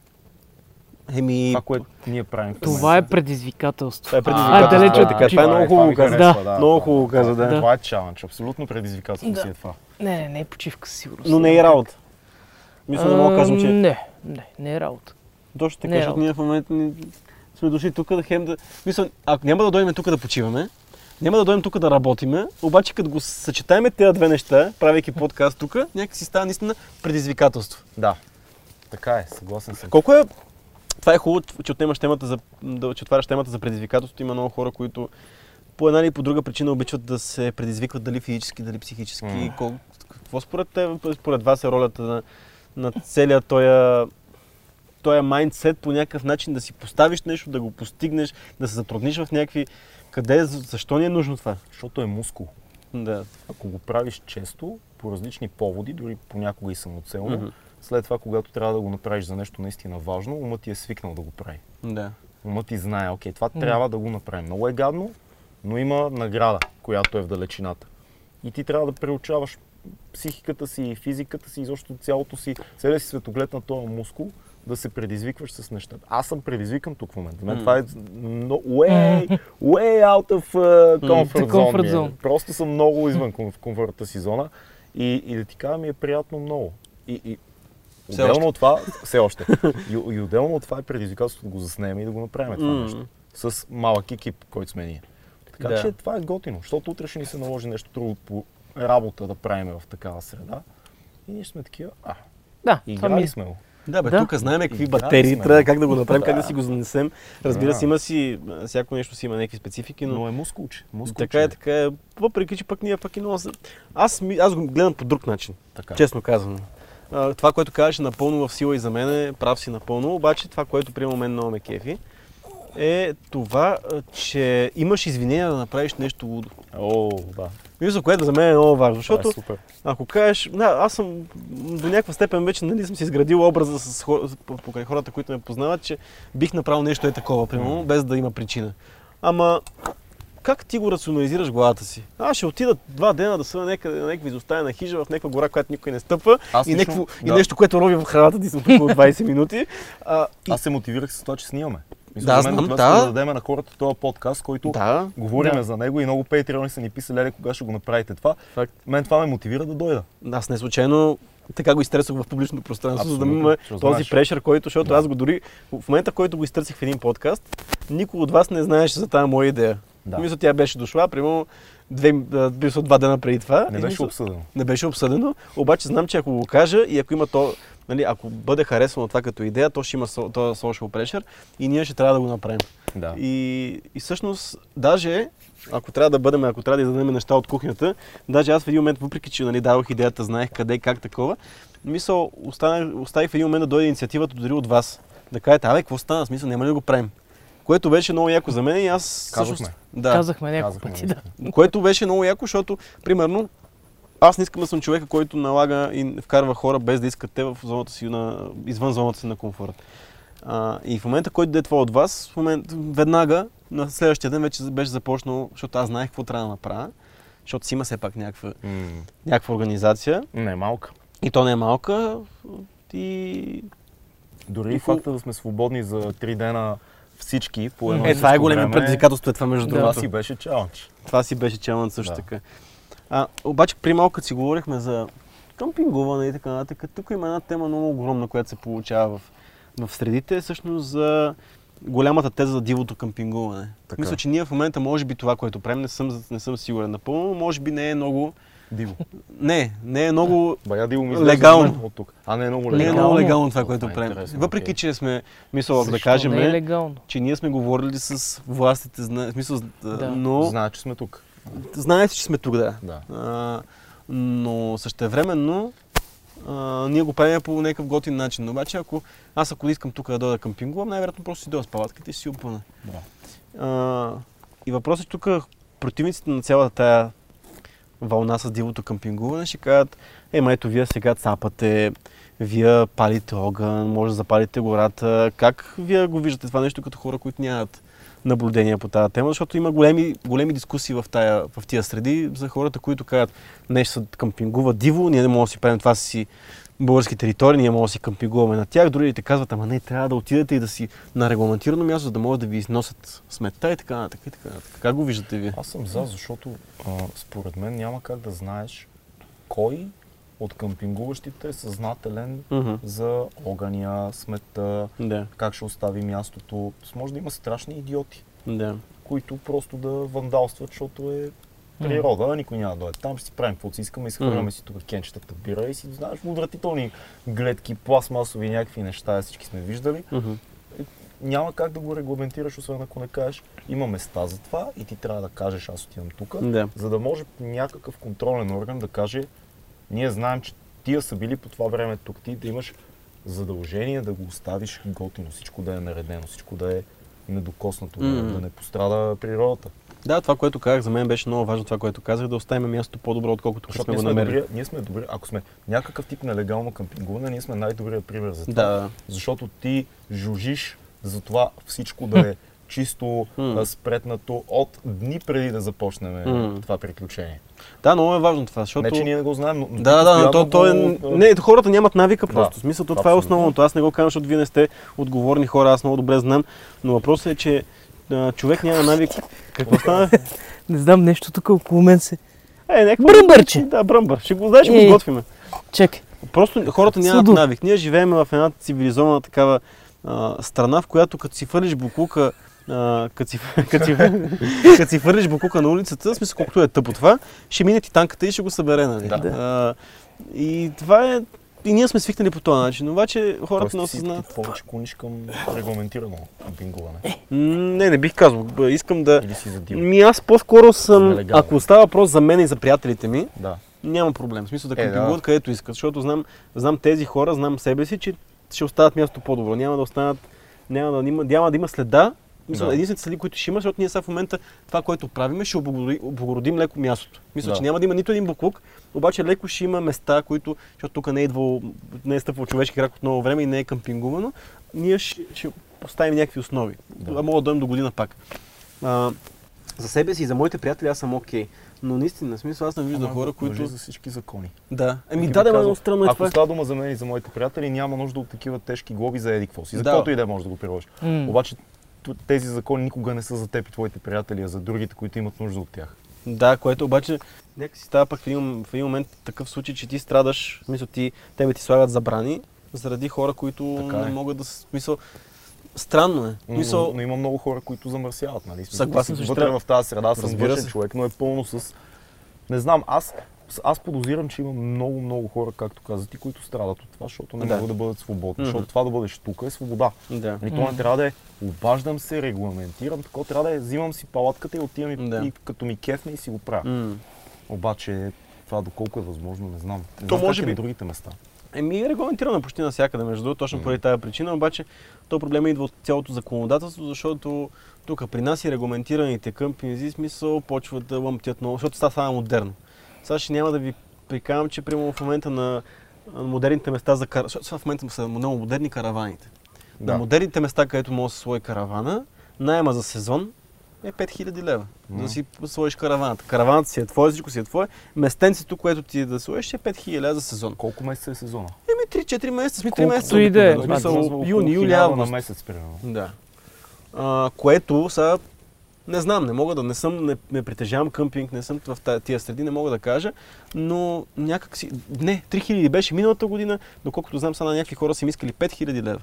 Еми, Това, което ние правим Това е предизвикателство. това е А, предизвикателство. далеч от така. Това е много хубаво каза. Да. Много хубаво каза, да. Това е чалендж, абсолютно предизвикателство Да. си е това. Не, не, не е почивка със сигурност. Но не е работа. Мисля, не мога да казвам, А, че... Не, не, не е работа. Точно така, Не е защото ние в момента ни... сме дошли тук да хем да... Мисля, ако няма да дойдем тук да почиваме, няма да дойдем тук да работиме, обаче като го съчетаеме тези две неща, правейки подкаст тук, някакси става наистина предизвикателство. Да. Така е, съгласен съм. Колко е... Това е хубаво, че отнемаш темата за... да, че отваряш темата за предизвикателство. Има много хора, които по една или по друга причина обичат да се предизвикват дали физически, дали психически. М. Кол... Какво според теб, според вас е ролята на, на целия този този майндсет по някакъв начин да си поставиш нещо, да го постигнеш, да се затрудниш в някакви... Къде, защо ни е нужно това? Защото е мускул. Да. Ако го правиш често, по различни поводи, дори понякога и самоцелно, Мгм. След това, когато трябва да го направиш за нещо наистина важно, умът ти е свикнал да го прави. Да. Умът ти знае, окей, това трябва да го направим. Много е гадно, но има награда, която е в далечината. И ти трябва да преучаваш психиката си, физиката си, изобщо цялото си, целият си светоглед на този мускул, да се предизвикваш с нещата. Аз съм предизвикан тук в момента. За мен М. това е но, way, way out of uh, comfort, The comfort zone. е. Просто съм много извън комфортната си зона и, и да ти кажа ми е приятно много. И, и Все отделно още. от това, все още, и, и отделно от това е предизвикателството да го заснем и да го направим това М. нещо. С малък екип, който сме ние. Така Да. че това е готино, защото утре ще ни се наложи нещо друго по работа да правим в такава среда. И ние сме такива, а, Да, това ми играли е. сме го. Да, бе, Да. тук знаем какви Играли батерии сме, трябва, да. как да го направим, как да Да. си го занесем. Разбира Да. се, има си, всяко нещо си има някакви специфики, но Но е мускулче. мускулче така е, така е. Въпреки, че пък ние пък и много... Аз, ми- аз го гледам по друг начин, Така. честно казвам. Това, което казваш, е напълно в сила и за мен, е прав си напълно, обаче това, което приема мен много ме кефи, е това, че имаш извинения да направиш нещо лудо. О, да. Мисля, което за мен е много важно, Това защото е супер. ако кажеш, да, аз съм до някаква степен вече нали, съм си изградил образа с хора, покрай хората, които ме познават, че бих направил нещо е такова, примерно, без да има причина. Ама, как ти го рационализираш главата си? Аз ще отида два дена да съда някъде на някаква изоставена хижа в някаква гора, която никой не стъпва Аз и, някакво, и да. нещо, което роби в храната ти съм тук от 20 минути. А, и, Аз се мотивирах с това, че снимаме. Мисля, Да, знам, да. да. да дадем на хората този подкаст, който да, говориме Да. за него и много патреони са ни писали, леле, кога ще го направите това. факт. Мен това ме мотивира да дойда. Аз не случайно така го изтресох в публичното пространство, за да имаме този прешър, който, защото Да. аз го дори в момента, в който го изтърсих в един подкаст, никой от вас не знаеше за тази моя идея. Да. Мисля, тя беше дошла, примерно две, два дена преди това. Не беше обсъдено. не беше обсъдено, обаче знам, че ако го кажа и ако има то, нали, ако бъде харесано това като идея, то ще има този social pressure и ние ще трябва да го направим. Да. И, и всъщност, даже ако трябва да бъдем, ако трябва да издадем неща от кухнята, даже аз в един момент, въпреки че нали, дадох идеята, знаех къде как такова, мисъл, останах, оставих в един момент да дойде инициативата дори от вас. Да кажете, абе, какво стана? Смисъл, няма ли да го правим? Което беше много яко за мен и аз Казахме. всъщност... Да, Казахме няколко пъти, да. което беше много яко, защото, примерно, аз не искам да съм човека, който налага и вкарва хора без да искат те в зоната си на, извън зоната си на комфорт. А, и в момента, който дойде това от вас, в момент, веднага, на следващия ден вече беше започнал, защото аз знаех какво трябва да направя, защото си има все пак някаква, М, някаква организация Не, малка. и то не е малка и Дори И факта да сме свободни за три дена всички по едно е, това е големи предизвикателство, е това между Това другото. си беше чалендж. Това си беше челънт също Да. така. А, обаче при малко си говорихме за къмпингуване и така нататък, тук има една тема много огромна, която се получава в, в средите, всъщност за голямата теза за дивото къмпингуване. Така. Мисля, че ние в момента може би това, което правим, не съм, не съм сигурен напълно, но може би не е много... Диво. Не, не е много... Бая Диво ми Легално. от тук. А не е много Не е легално. много Легално. легално това, което това е правим. Въпреки, че сме, мисъл, да кажем, не е легално? че ние сме говорили с властите, зна... смисъл, Да. но Знае, че сме тук. знаете, че сме тук, да. Да. А, но същевременно а, ние го правим по някакъв готин начин. Обаче ако аз ако искам тук да дойда къмпингувам, най-вероятно просто си дойда с палатката и си опъна. Да. А, и въпросът е, че тук противниците на цялата тая вълна с дивото къмпингуване ще кажат, ема ето вие сега цапате, вие палите огън, може да запалите гората. Как вие го виждате това нещо като хора, които нямат наблюдения по тази тема, защото има големи, големи дискусии в, тая, в тия среди за хората, които казват, нещо се къмпингува диво, ние не можем да си правим това си български територии, ние можем да си къмпингуваме на тях. Другите казват, ама не, трябва да отидете и да си на регламентирано място, за да могат да ви износят сметта и така нататък. И така, нататък. Как го виждате вие? Аз съм за, защото а, според мен няма как да знаеш кой от къмпингуващите е съзнателен Мгм. за огъня, сметта, Да, как ще остави мястото. Може да има страшни идиоти, да. които просто да вандалстват, защото е природа, никой няма да дойде. Там ще си правим каквото си искаме, изхвърляме си тук кенчетата бира и си знаеш отвратителни гледки, пластмасови някакви неща, всички сме виждали. Няма как да го регламентираш, освен ако не кажеш, има места за това и ти трябва да кажеш, аз отивам тук, Да. за да може някакъв контролен орган да каже, ние знаем, че тия са били по това време тук, ти да имаш задължение да го оставиш готино, всичко да е наредено, всичко да е недокоснато, Мгм. да не пострада природата. Да, това, което казах, за мен беше много важно това, което казах, да оставим мястото по-добро, отколкото Защото сме го сме, намерили. добри, ние сме добри, ако сме някакъв тип нелегално къмпингуване, ние сме най-добрият пример за това. Да, Защото ти жужиш за това всичко да е чисто спретнато от дни преди да започнем М. това приключение. Да, много е важно това, защото... Не, че ние не го знаем, но Да, да, но то, то е... го, Не, хората нямат навика Да, просто. В смисъл, то това е абсолютно. основното. Аз не го казвам, защото вие не сте отговорни хора, аз много добре знам. Но въпросът е, че а, човек няма навик. Какво стана? Не знам, нещо тук около мен се... Е, някакво... Бръмбърче! Да, бръмбър. Ще го знаеш, ще Е. го сготвиме. Чакай. Просто хората нямат Съдо. навик. Ние живеем в една цивилизована такава а, страна, в която като си фърлиш буклука като, си, си фърлиш буклука на улицата, в смисъл колкото е тъпо това, ще мине ти танката и ще го събере. Нали? Да. А, и това е... И ние сме свикнали по този начин, обаче хората не Тоест, си осъзнават. ти повече клониш към регламентирано къмпингуване. Не, не бих казал. Искам да... Или си за дил. Ми аз по-скоро съм, Нелегално. ако става въпрос за мен и за приятелите ми, Да. няма проблем. В смисъл да Е, да. къмпингуват където искат, защото знам, знам тези хора, знам себе си, че ще оставят място по-добро. Няма да останат, няма да няма да има следа. Мисля, Да. единствените следи, които ще има, защото ние сега в момента това, което правим, ще облагороди- облагородим леко мястото. Мисля, Да. че няма да има нито един буклук, обаче леко ще има места, които, защото тук не е идвал, не е стъпвал човешки крак от много време и не е къмпингувано, ние ще, ще поставим някакви основи. Да. Мога да дойдем до година пак. А, за себе си и за моите приятели аз съм окей. Но наистина, смисъл аз не виждам Ама, хора, които... за всички закони. Да. Еми да, да, казвам, но странно е Ако това. става дума за мен и за моите приятели, няма нужда от такива тежки глоби за еди какво си. За Да. каквото и да е може да го приложиш. Обаче тези закони никога не са за теб и твоите приятели, а за другите, които имат нужда от тях. Да, което обаче някакси става пък в един, в един момент такъв случай, че ти страдаш, смисъл ти, тебе ти слагат забрани, заради хора, които Така не е. могат да... смисъл, странно е. Но, смисъл, но има много хора, които замърсяват. Нали? Съгласен съм, вътре трябва- в тази среда, съм се. човек, но е пълно с... Не знам, аз, аз подозирам, че има много, много хора, както каза ти, които страдат от това, защото не Да. могат да бъдат свободни. Мгм. Защото това да бъдеш тук е свобода. да. Нали, то не трябва да е обаждам се, регламентирам, тако трябва да е, взимам си палатката и отивам и, Да. и като ми кефне и си го правя. М. Обаче това доколко е възможно, не знам. Не То знам може как е би. на другите места. Еми е регламентирано почти навсякъде, между другото, точно Мгм. поради тази причина, обаче то проблема идва от цялото законодателство, защото тук при нас и регламентираните къмпинзи, смисъл, почват да лъмтят много, защото става става модерно. Сега ще няма да ви прикавам, че примерно в момента на модерните места за кар... защото сега в момента са много модерни караваните. На модерните места, където може да се сложи каравана, найема за сезон е 5000 лева. За Мгм. да си сложиш караваната. Караваната си е твоя, всичко си е твое. Местенцето, което ти да сложиш е 5000 лева за сезон. Колко месеца е сезона? Еми 3-4 месеца, сми 3 Колкото месеца. и да е. около юни, юли, 1000 август. на месец, примерно. Да. А, което са, не знам, не мога да, не съм, не, не притежавам къмпинг, не съм в тия среди, не мога да кажа, но някак си, не, 3000 беше миналата година, доколкото знам, са на някакви хора са им искали 5000 лева.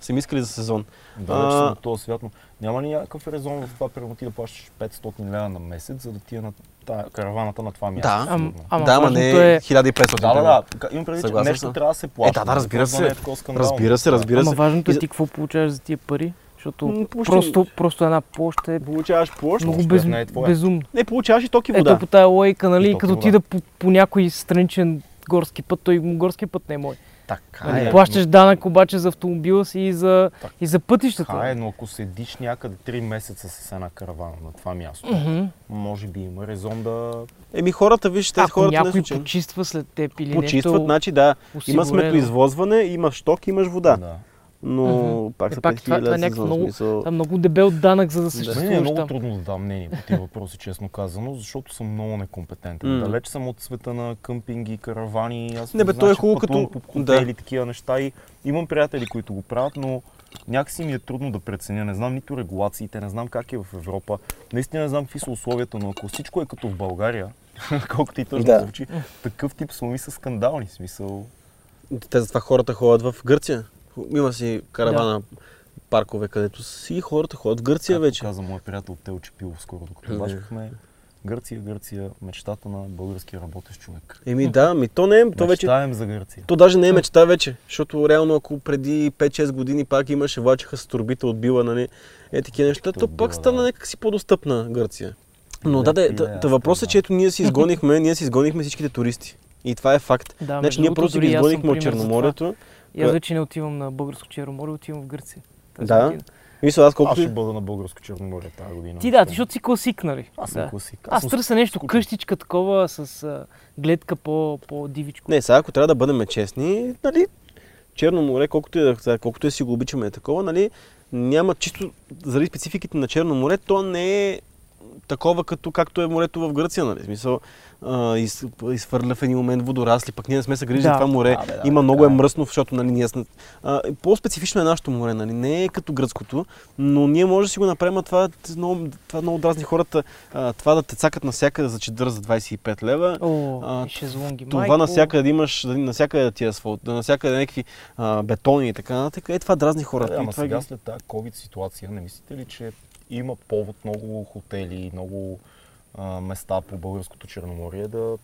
Са им искали за сезон. Да, А- съм от този свят, но няма ли някакъв резон в това, примерно ти да плащаш 500 лева на месец, за да ти е на тая, караваната на това място? Да. Ам, ама да, ама не важното е... 1500 Да, да, да. Имам предвид, че нещо трябва да се плаща. Е, да, да, разбира не се. е. Разбира се, разбира Ама се. важното И е ти какво получаваш за тия пари, защото почти просто, просто една площ е Получаваш площ. много без, не е твоя. безумно. Не, получаваш и ток и Ето вода. по тая логика, нали, И като отида по, по някой страничен горски път, той горски път не е мой. Така Нали, е. плащаш данък обаче за автомобила си и за, Так. и за пътищата. Така е, но ако седиш някъде 3 месеца с една каравана на това място, Мгм. може би има резон да... Еми хората, виж, тези Ако хората не някой случайно. почиства след теб или Почистват, нещо значи да. Има осигурено. сметоизвозване, имаш ток, имаш вода. да. Но Мгм. пак Е, са пак 5000 това- това е сезон, много- смисъл. Това е много дебел данък, за да Мен е съществуваш много там. трудно да дам мнение по тези въпроси, честно казано, защото съм много некомпетентен. М. Далеч съм от света на къмпинги, каравани. Аз Не, бе, то е хубаво като- по да. хотели, такива неща и имам приятели, които го правят, но някакси ми е трудно да преценя. Не знам нито регулациите, не знам как е в Европа. Наистина не знам какви са условията, но ако всичко е като в България, колкото и тъжно Да. да. звучи, такъв тип суми са скандални. Смисъл, Те затова хората ходят в Гърция. Има си каравана паркове, където си хората ходят в Гърция както вече. каза моят приятел Телче Пилов скоро, докато Не. бачкахме. Гърция, Гърция, мечтата на българския работещ човек. Еми да, ми то не е, то вече Мечтаем за Гърция. То даже не е мечта вече, защото реално ако преди 5-6 години пак имаше, влачеха с турбите от била, нали, е такива неща, то пак стана да. някак си по-достъпна Гърция. Но да, да, да, да, да, въпросът е, не че ето ние си изгонихме, ние си изгонихме всичките туристи. И това е факт. Да, значи ние просто ги изгонихме от. Черноморието. И аз вече не отивам на българско Черноморе, отивам в Гърция. тази Да. година. Мисля, аз Аз колкото... ще бъда на българско Черноморие тази година. Ти да, ти, защото си класик, нали? Аз съм да. класик. Аз съм търся нещо скучен. къщичка такова с а, гледка по, по-дивичко. Не, сега ако трябва да бъдем честни, нали, Черно море, колкото и да, сега, колкото и да си го обичаме е такова, нали, няма чисто заради спецификите на Черно море, то не е такова като както е морето в Гърция, нали? Смисъл, а, из, изхвърля в един момент водорасли, пък ние не сме се грижили Да. за това море. Да, бе, да, Има много така е е. мръсно, защото нали, ние сме... По-специфично е нашето море, нали? Не е като гръцкото, но ние може да си го направим, а това, много, това много дразни хората. А, това да те цакат навсякъде за чедър за 25 лева. О, А, шезлонги. Това майко. навсякъде имаш, нали, навсякъде ти е асфалт, навсякъде някакви а, бетони и така нататък. Е, това дразни хората. Да, И ама сега ги- след тази COVID ситуация, не мислите ли, че има повод много хотели, много а, места по българското Черноморие да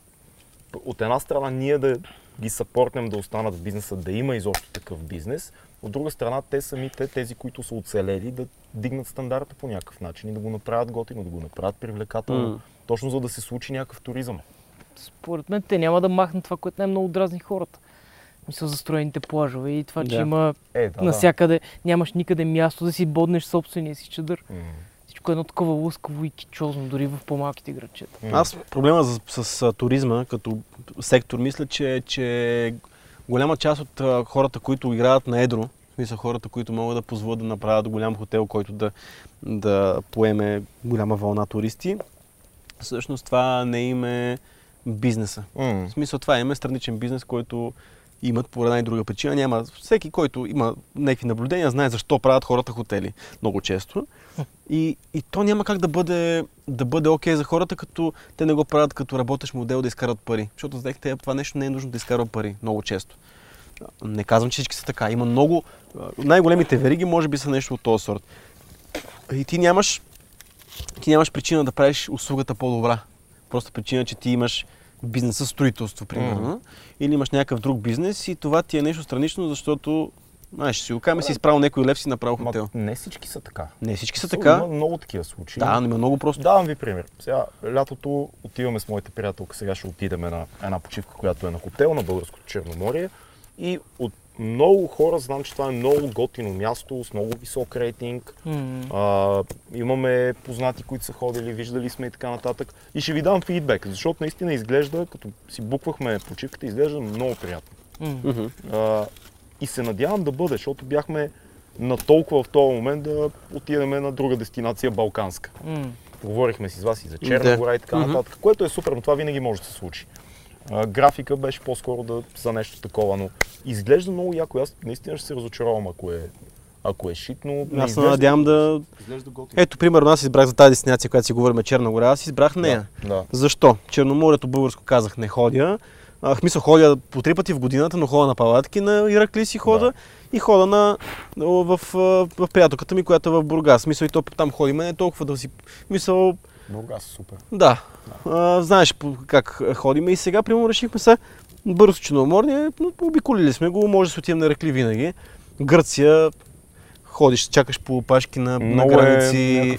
от една страна ние да ги съпортнем да останат в бизнеса, да има изобщо такъв бизнес, от друга страна те самите, тези, които са оцелели, да дигнат стандарта по някакъв начин и да го направят готино, да го направят привлекателно, М. точно за да се случи някакъв туризъм. Според мен те няма да махнат това, което най-много дразни хората. Мисля, застроените плажове и това, че Да. има Е, да, навсякъде, нямаш никъде място да си боднеш собствения си чадър. М. Всичко е едно такова лъскаво и кичозно, дори в по-малките градчета. М. Аз проблема с, с, а, туризма като сектор, мисля, че, че голяма част от а, хората, които играят на едро, смисъл хората, които могат да позволят да направят голям хотел, който да, да поеме голяма вълна туристи, всъщност това не им е бизнеса. М. В смисъл това им е страничен бизнес, който имат по една и друга причина. Няма всеки, който има някакви наблюдения, знае защо правят хората хотели много често. И, и то няма как да бъде, да бъде окей за хората, като те не го правят като работещ модел да изкарат пари. Защото знаете, те това нещо не е нужно да изкарва пари много често. Не казвам, че всички са така. Има много. Най-големите вериги може би са нещо от този сорт. И ти нямаш, ти нямаш причина да правиш услугата по-добра. Просто причина, че ти имаш бизнес със строителство, примерно. Или имаш някакъв друг бизнес и това ти е нещо странично, защото Знаеш, си го кажем, си изправил някой лев, си направил Ма, хотел. не всички са така. Не, всички са Има така. много такива случаи. Да, но има много просто. Давам ви пример. Сега, лятото отиваме с моите приятелка, сега ще отидем на една почивка, която е на хотел на Българското Черноморие. И от много хора знам, че това е много готино място, с много висок рейтинг. М. А, имаме познати, които са ходили, виждали сме и така нататък. И ще ви дам фидбек, защото наистина изглежда, като си буквахме почивката, изглежда много приятно. Мгм. А, и се надявам да бъде, защото бяхме на толкова в този момент да отидем на друга дестинация, балканска. М. Говорихме си с вас и за Черна гора и така нататък, което е супер, но това винаги може да се случи. А, графика беше по-скоро да, за нещо такова, но изглежда много яко. Аз наистина ще се разочаровам, ако е, ако е шит, но не Аз се изглежда, надявам да... Ето, примерно, аз избрах за тази дестинация, която си говорим Черна гора, аз избрах нея. Да, да. Защо? Черноморието българско казах не ходя. А, в мисъл ходя по три пъти в годината, но ходя на палатки, на Иракли си хода Да. и хода на, в, в, в приятелката ми, която е в Бургас. Мисъл и то там ходим, не толкова да си... Мисъл, Бургас, супер. да. А, знаеш как ходим и сега, примерно, решихме се бързо Черноморие, но обиколили сме го, може да се отидем на Иракли винаги. Гърция, ходиш, чакаш по опашки на, на Много граници. е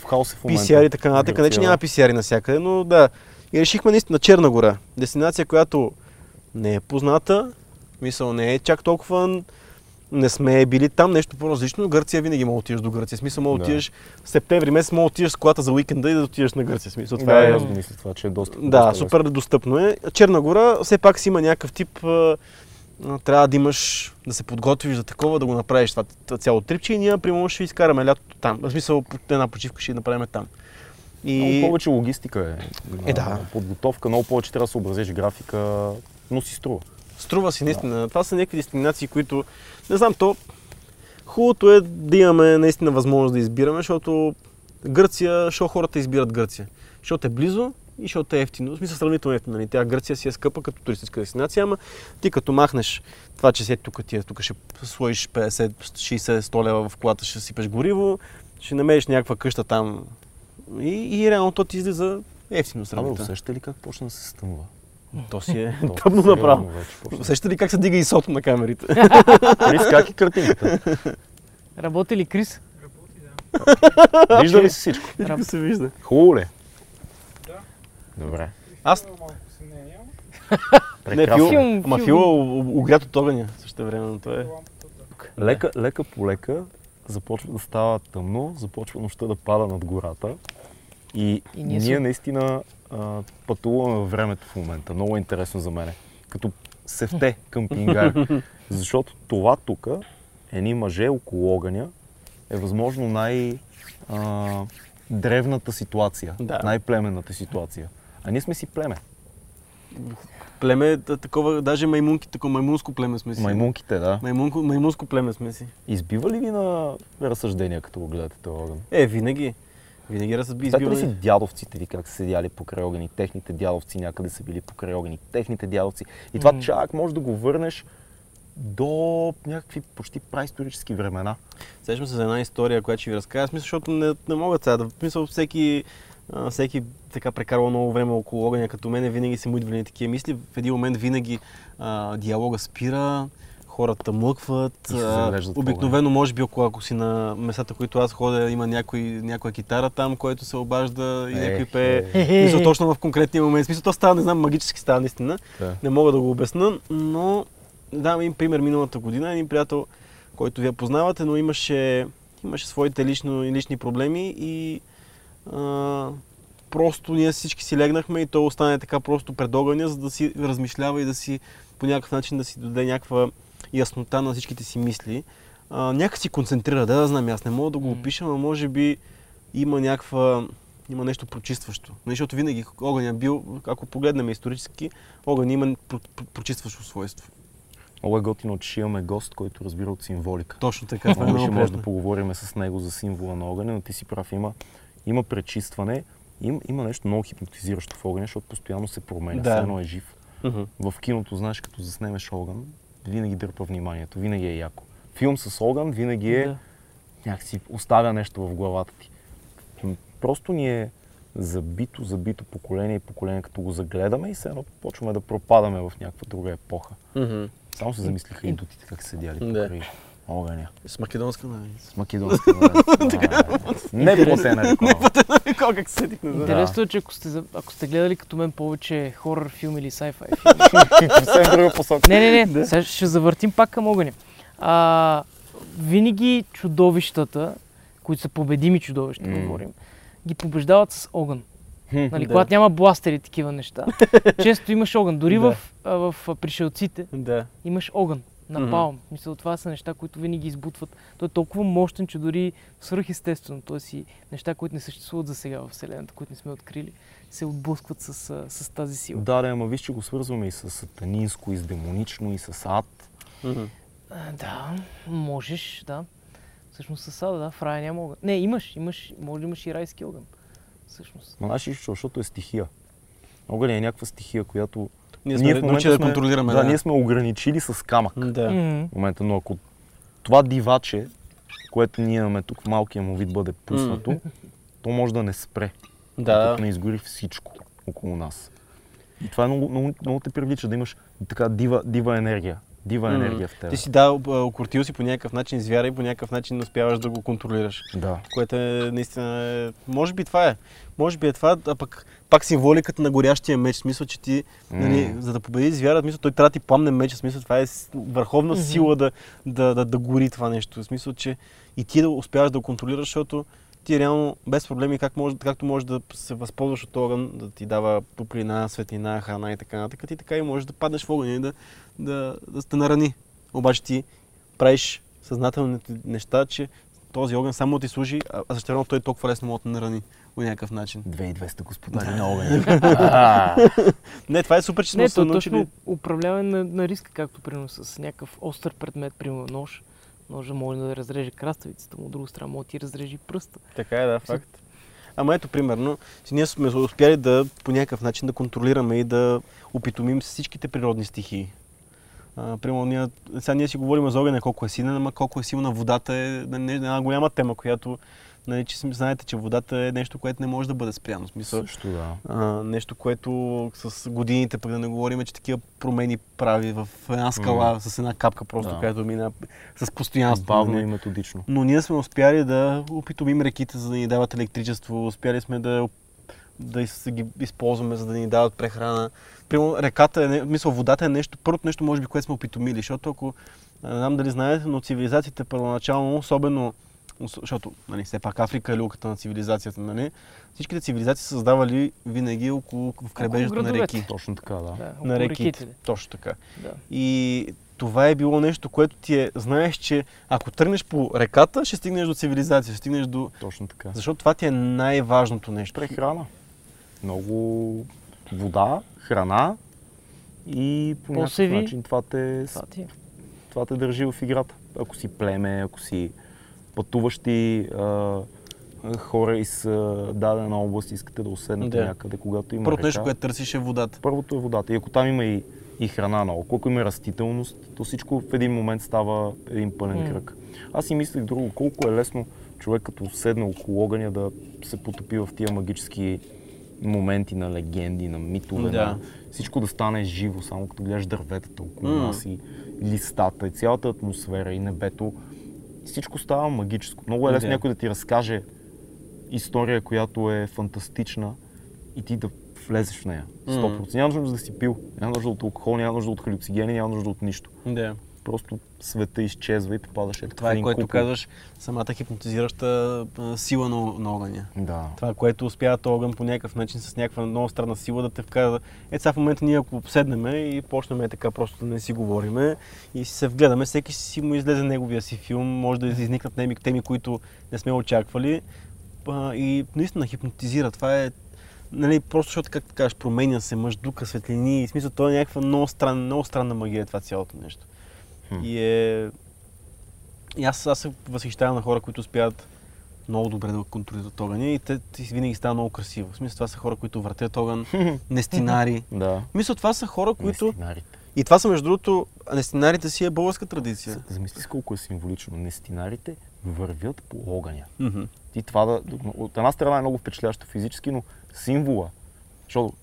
е. PCR и така нататък. Не, че Гърция, няма PCR навсякъде, но да. И решихме наистина Черна гора. Дестинация, която не е позната, мисъл не е чак толкова не сме били там, нещо по-различно, но Гърция винаги мога да отидеш до Гърция. Смисъл, мога да отидеш в септември месец, мога да отидеш с колата за уикенда и да отидеш на Гърция. Смисъл, това Да, е... аз мисля това, че е доста. Да, доста супер достъпно е. Черна гора все пак си има някакъв тип. Трябва да имаш, да се подготвиш за такова, да го направиш това цяло трипче и ние, примерно, ще изкараме лятото там. В смисъл, една почивка ще направим там. И... Много повече логистика е. Е, да. Подготовка, много повече трябва да съобразиш графика, но си струва. Струва си наистина. Това са някакви дестинации, които, не знам, то хубавото е да имаме наистина възможност да избираме, защото Гърция, защо хората избират Гърция? Защото е близо и защото е ефтино. В смисъл сравнително ефтино. Нали? Тя Гърция си е скъпа като туристическа дестинация, ама ти като махнеш това, че си тук ти е, тук ще сложиш 50, 60, 100 лева в колата, ще сипеш гориво, ще намериш някаква къща там и, и реално то ти излиза ефтино сравнително. усеща ли как почна да се стъмва? То си е тъмно сериозно направо. Усеща ли как се дига и сото на камерите? Крис, как е картинката? Работи ли Крис? Вижда ли се всичко? Всичко се вижда. Хубаво ли? Добре. Аз не, Прекрасно. фил, Филм, ама фила огрят от огъня също време. Е. Лека, лека по лека започва да става тъмно, започва нощта да пада над гората. И, И ние ние, наистина а, пътуваме във времето в момента. Много е интересно за мене. Като севте къмпингар. Защото това тук, едни мъже около огъня, е възможно най- а, древната ситуация, Да. най-племенната ситуация. А ние сме си племе. Племе, такова, даже маймунки, такова маймунско племе сме си. Маймунките, да. Маймунко, маймунско племе сме си. Избива ли ви на разсъждения, като го гледате този огън? Е, винаги. Винаги разби Знаете ли си дядовците ви как са седяли покрай огъни, техните дядовци някъде са били покрай огъни, техните дядовци. И това Мгм. чак може да го върнеш до някакви почти праисторически времена. Сещам се за една история, която ще ви разкажа. Смисъл, защото не, не мога сега да... Мисъл, всеки, всеки така прекарва много време около огъня, като мен винаги се му идвали такива мисли. В един момент винаги а, диалога спира, хората млъкват. Обикновено, може би, ако, ако си на местата, които аз ходя, има някой, някоя китара там, който се обажда и някой Ех, пее. е. Мисля, точно в конкретния момент. Смисъл, то става, не знам, магически става наистина. Да. Не мога да го обясна, но давам един пример миналата година. Един приятел, който вие познавате, но имаше, имаше своите лично, лични проблеми и а, просто ние всички си легнахме и той остане така просто пред огъня, за да си размишлява и да си по някакъв начин да си даде някаква яснота на всичките си мисли. А, някак си концентрира, да, да знам, аз не мога да го опиша, но може би има някаква има нещо прочистващо. Нали, Защото винаги огън е бил, ако погледнем исторически, огън има про- про- прочистващо свойство. Много е готино, че ще имаме гост, който разбира от символика. Точно така. Това е ще може да поговорим с него за символа на огъня, но ти си прав, има, има пречистване, има, има нещо много хипнотизиращо в огъня, защото постоянно се променя, Да. все едно е жив. Мгм. В киното, знаеш, като заснемеш огън, винаги дърпа вниманието, винаги е яко. Филм с огън винаги е Да. някакси оставя нещо в главата ти. Просто ни е забито, забито поколение и поколение, като го загледаме и все едно почваме да пропадаме в някаква друга епоха. Мгм. Само се замислиха и дутите как седяли Да. Огъня. С македонска, нали? С македонска Не платена реклама. как се седих, не знам. Интересно е, че ако сте, ако сте гледали като мен повече хорър филм или sci-fi филм. Съвсем друга посока. Не, не, не, сега ще завъртим пак към огъня. А, винаги чудовищата, които са победими чудовища, М. говорим, ги побеждават с огън. Нали, Да. Когато няма бластери и такива неща, често имаш огън. Дори Да. в, в а, пришелците Да. имаш огън. Напалм. Мисля, това са неща, които винаги избутват. Той е толкова мощен, че дори свръхестествено, т.е. и неща, които не съществуват за сега в Вселената, които не сме открили, се отблъскват с, с тази сила. Да, да, ама виж, че го свързваме и с сатанинско, и с демонично, и с ад. А, Да, можеш, да. Всъщност със сада, да, в рая няма огън. Не, имаш, имаш, може да имаш и райски огън. Всъщност. Но знаеш защото е стихия. Огън е някаква стихия, която Ние сме научили да контролираме. Да, ние сме ограничили с камък Да. В момента, но ако това диваче, което ние имаме тук в малкия му вид бъде пуснато, то може да не спре, Да. докато не изгори всичко около нас. И това е много, много, много те привлича да имаш така дива, дива енергия. Дива енергия в теб. Ти си да, окрутил си по някакъв начин звяра и по някакъв начин не успяваш да го контролираш. Да. Което е наистина е... Може би това е. Може би е това, а пък пак символиката на горящия меч. В Смисъл, че ти, нали, М. за да победи звяра, в смисъл, той трябва да ти пламне меч. В Смисъл, това е върховна Мгм. сила да, да, да, да гори това нещо. В смисъл, че и ти да успяваш да го контролираш, защото ти реално без проблеми, как може, както можеш да се възползваш от огън, да ти дава топлина, светлина, храна и така нататък, ти така и можеш да паднеш в огъня и да, да, да те нарани. Обаче ти правиш съзнателните неща, че този огън само ти служи, а а същевременно той толкова лесно може да нарани по някакъв начин. 2200 господари на огъня. Не, това е супер, че сме Не, се научили. точно управляване на, на риска, както примерно с някакъв остър предмет, примерно нож. Ножа може да разреже краставицата му, от друга страна може да ти разрежи пръста. Така е, да, факт. Ама ето, примерно, ние сме успяли да по някакъв начин да контролираме и да опитомим всичките природни стихии. А, примерно, ние, сега ние си говорим за огъня колко е силен, ама колко е силна водата е нали, една голяма тема, която, нали, че знаете, че водата е нещо, което не може да бъде спряно. Смисъл, Също да. а, нещо, което с годините, пък да не говорим, че такива промени прави в една скала с една капка просто, Да. която мина с постоянство. Бавно нали. и методично. Но ние сме успяли да опитомим реките, за да ни дават електричество, успяли сме да, да ги използваме, за да ни дават прехрана. Примерно реката, е, мисъл, водата е нещо, първото нещо, може би, което сме опитомили, защото ако, не знам дали знаете, но цивилизациите първоначално, особено, ос- защото, нали, все пак Африка е люлката на цивилизацията, нали, всичките цивилизации са създавали винаги около, в крайбрежието на реки. Точно така, да. Да, На реките. реките. Точно така. Да. И това е било нещо, което ти е, знаеш, че ако тръгнеш по реката, ще стигнеш до цивилизация, ще стигнеш до... Точно така. Защото това ти е най-важното нещо. Прехрана. Много вода, храна и по някакъв начин това те, Това ти е. това те държи в играта. Ако си племе, ако си пътуващи а, хора из дадена област, искате да оседнете Да. някъде, когато има Първото нещо, което търсиш е водата. Първото е водата. И ако там има и, и храна наоколо, ако има растителност, то всичко в един момент става един пълен М. кръг. Аз си мислех друго, колко е лесно човек като седне около огъня да се потопи в тия магически моменти на легенди, на митове, Да. на всичко да стане живо, само като гледаш дърветата около нас и листата и цялата атмосфера и небето. Всичко става магическо. Много е лесно Да. някой да ти разкаже история, която е фантастична и ти да влезеш в нея. 100%. Няма нужда да си пил, няма нужда от алкохол, няма нужда от халюцигени, няма нужда от нищо. Да. Просто света изчезва и попадаш Това е което купол. казваш, самата хипнотизираща сила на, на огъня. Да. Това, което успява този огън по някакъв начин с някаква много странна сила да те вкара. Ето сега в момента ние ако седнем и почнем е така просто да не си говориме и си се вгледаме, всеки си му излезе неговия си филм, може да изникнат теми, теми които не сме очаквали и наистина хипнотизира. Това е Нали, просто защото, както кажеш, променя се мъж, дука, светлини. В смисъл, това е някаква много, странна, много странна магия, това цялото нещо. И е... И аз, аз се възхищавам на хора, които успяват много добре да контролират огъня и те, винаги става много красиво. В смисъл, това са хора, които въртят огън, нестинари. Да. Мисля, това са хора, които... Нестинарите. И това са, между другото, нестинарите си е българска традиция. Замисли си колко е символично. Нестинарите вървят по огъня. И това да, от една страна е много впечатляващо физически, но символа. Защото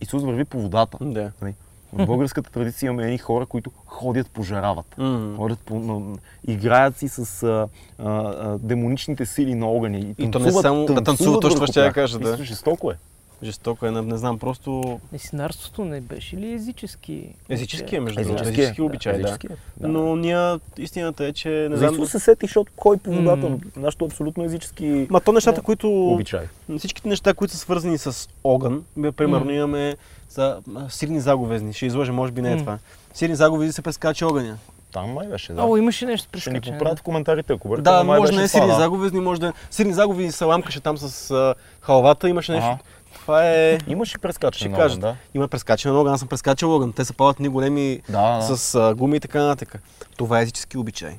Исус върви по водата. Да. Нали? В българската традиция имаме едни хора, които ходят по жаравата. Мгм. Ходят по, на, играят си с а, а, демоничните сили на огъня. И, И то не само да танцуват, точно това ще я кажа, да. Мисля, жестоко е. Жестоко е, не, не знам, просто Месинарството не беше ли езически? езически е, между другото. Езически е. Езически обичай, да. Езически е, да. Но ние, истината е, че не знам... знам, се сети, защото кой по водата, М. нашето абсолютно езически Ма то нещата, Да. които... обичай. Всичките неща, които са свързани с огън, бе, примерно Мгм. имаме за а, сирни заговезни. Ще излъжа, може би не е това. Сирни заговези се прескача огъня. Там май беше, да. О, имаше нещо Ще ни прескачане. поправят в коментарите, ако бъркам, Да, май може да не е сирни заговезни, може да... Сирни заговези са ламкаше там с а, халвата, имаше нещо. Това е... Имаше прескачане Ще на кажа. огън, да. Има прескачане на огън, аз съм прескачал огън. Те са палят ни големи Да, да. с а, гуми и така нататък. Това е езически обичай.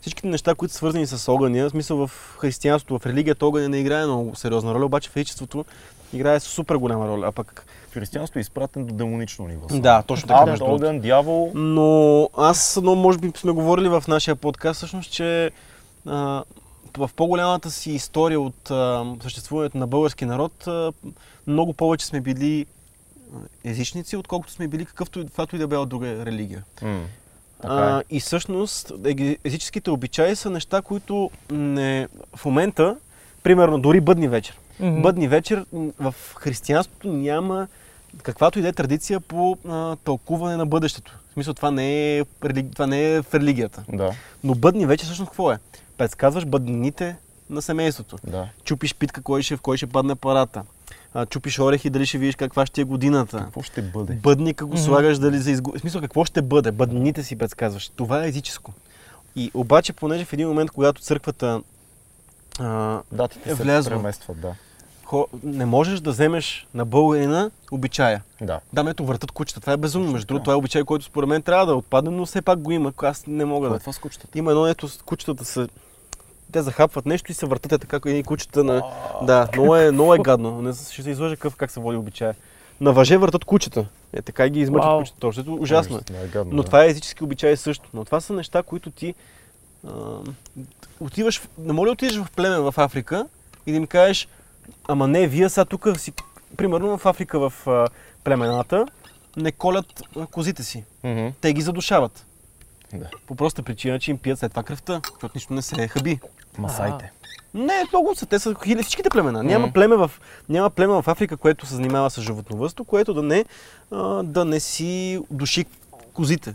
Всичките неща, които са свързани с огъня, в смисъл в християнството, в религията огъня не играе много сериозна роля, обаче в езичеството играе супер голяма роля. А пък Християнството е изпратен до демонично ниво. Да, точно така, Ад, огън, дявол. Но аз, но може би сме говорили в нашия подкаст, всъщност, че а, в по-голямата си история от а, съществуването на български народ, а, много повече сме били езичници, отколкото сме били какъвто, и- каквато и да била друга религия. М, Така А, е. и всъщност езическите обичаи са неща, които не, в момента, примерно дори бъдни вечер. Мгм. Бъдни вечер в християнството няма каквато и да е традиция по а, тълкуване на бъдещето. В смисъл, това не, е, това не е в религията. Да, Но бъдни вечер всъщност какво е? Предсказваш бъднините на семейството. да. Чупиш питка, кой ще, в кой ще падне парата. А, чупиш орехи, дали ще видиш каква ще е годината. Какво ще бъде? Бъдника го слагаш дали за изго... В смисъл, какво ще бъде? Бъднините си предсказваш. Това е езическо. И обаче, понеже в един момент, когато църквата а, Датите е се преместват, да. Не можеш да вземеш на българина обичая. Да. Да, ме ето въртат кучета. Това е безумно. Между другото, това е обичай, който според мен трябва да отпадне, но все пак го има. Аз не мога е да. това с кучетата? Има едно, ето с кучетата са... Те захапват нещо и се въртат е така, едни кучета на... Да, много е, много е гадно. Не, ще се излъжа какъв, как се води обичая. На въже въртат кучета. Е, така ги измъчат Вау. кучета. Точно, ето ужасно. е. Е гадно, Но да. това е езически обичай също. Но това са неща, които ти а, отиваш, не може да отидеш в племе в Африка и да им кажеш, ама не, вие сега тук си, примерно в Африка в а, племената, не колят а, козите си. Мгм. Те ги задушават. Да. По проста причина, че им пият след това кръвта, защото нищо не се хаби. Масайте. Не, много са. Те са хиляди всичките племена. Няма, Мгм. племе в, няма племе в Африка, което се занимава с животновъдство, което да не, а, да не си души козите.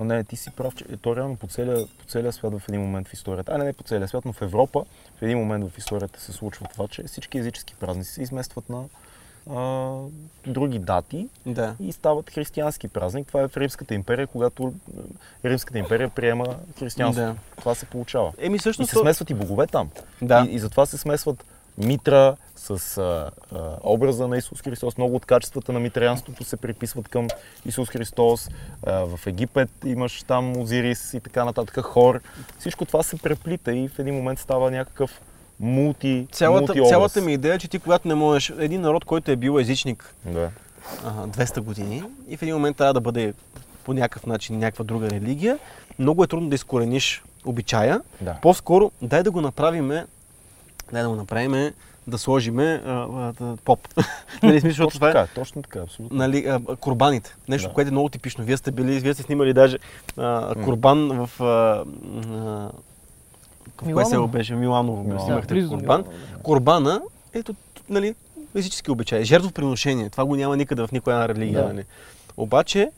Но не, ти си прав, че то реално по целия, по целия свят в един момент в историята, а не, не по целия свят, но в Европа в един момент в историята се случва това, че всички езически празници се изместват на а, други дати Да. и стават християнски празник. Това е в Римската империя, когато е, Римската империя приема християнство. Да. Това се получава. Еми И всъщност... се смесват и богове там. Да. И, и затова се смесват Митра с а, а, образа на Исус Христос. Много от качествата на митрианството се приписват към Исус Христос. А, в Египет имаш там Озирис и така нататък, Хор. Всичко това се преплита и в един момент става някакъв мулти, Цялата, мултиобраз. цялата ми идея е, че ти когато не можеш, един народ, който е бил езичник Да. а, 200 години и в един момент трябва да бъде по някакъв начин някаква друга религия, много е трудно да изкорениш обичая. Да. По-скоро дай да го направиме, дай да го направиме да сложиме а, а, да, поп. нали, смисъл, Точно това е, така, точно така, абсолютно. нали, а, курбаните. Нещо, Да. което е много типично. Вие сте били, вие сте снимали даже а, курбан в... А, а, в кое село беше? Миланово. Миланово. Снимахте курбан. Миланово, да. Курбана, ето, нали, езически обичай. Жертвоприношение. Това го няма никъде в никоя една религия. Да. Нали. Обаче,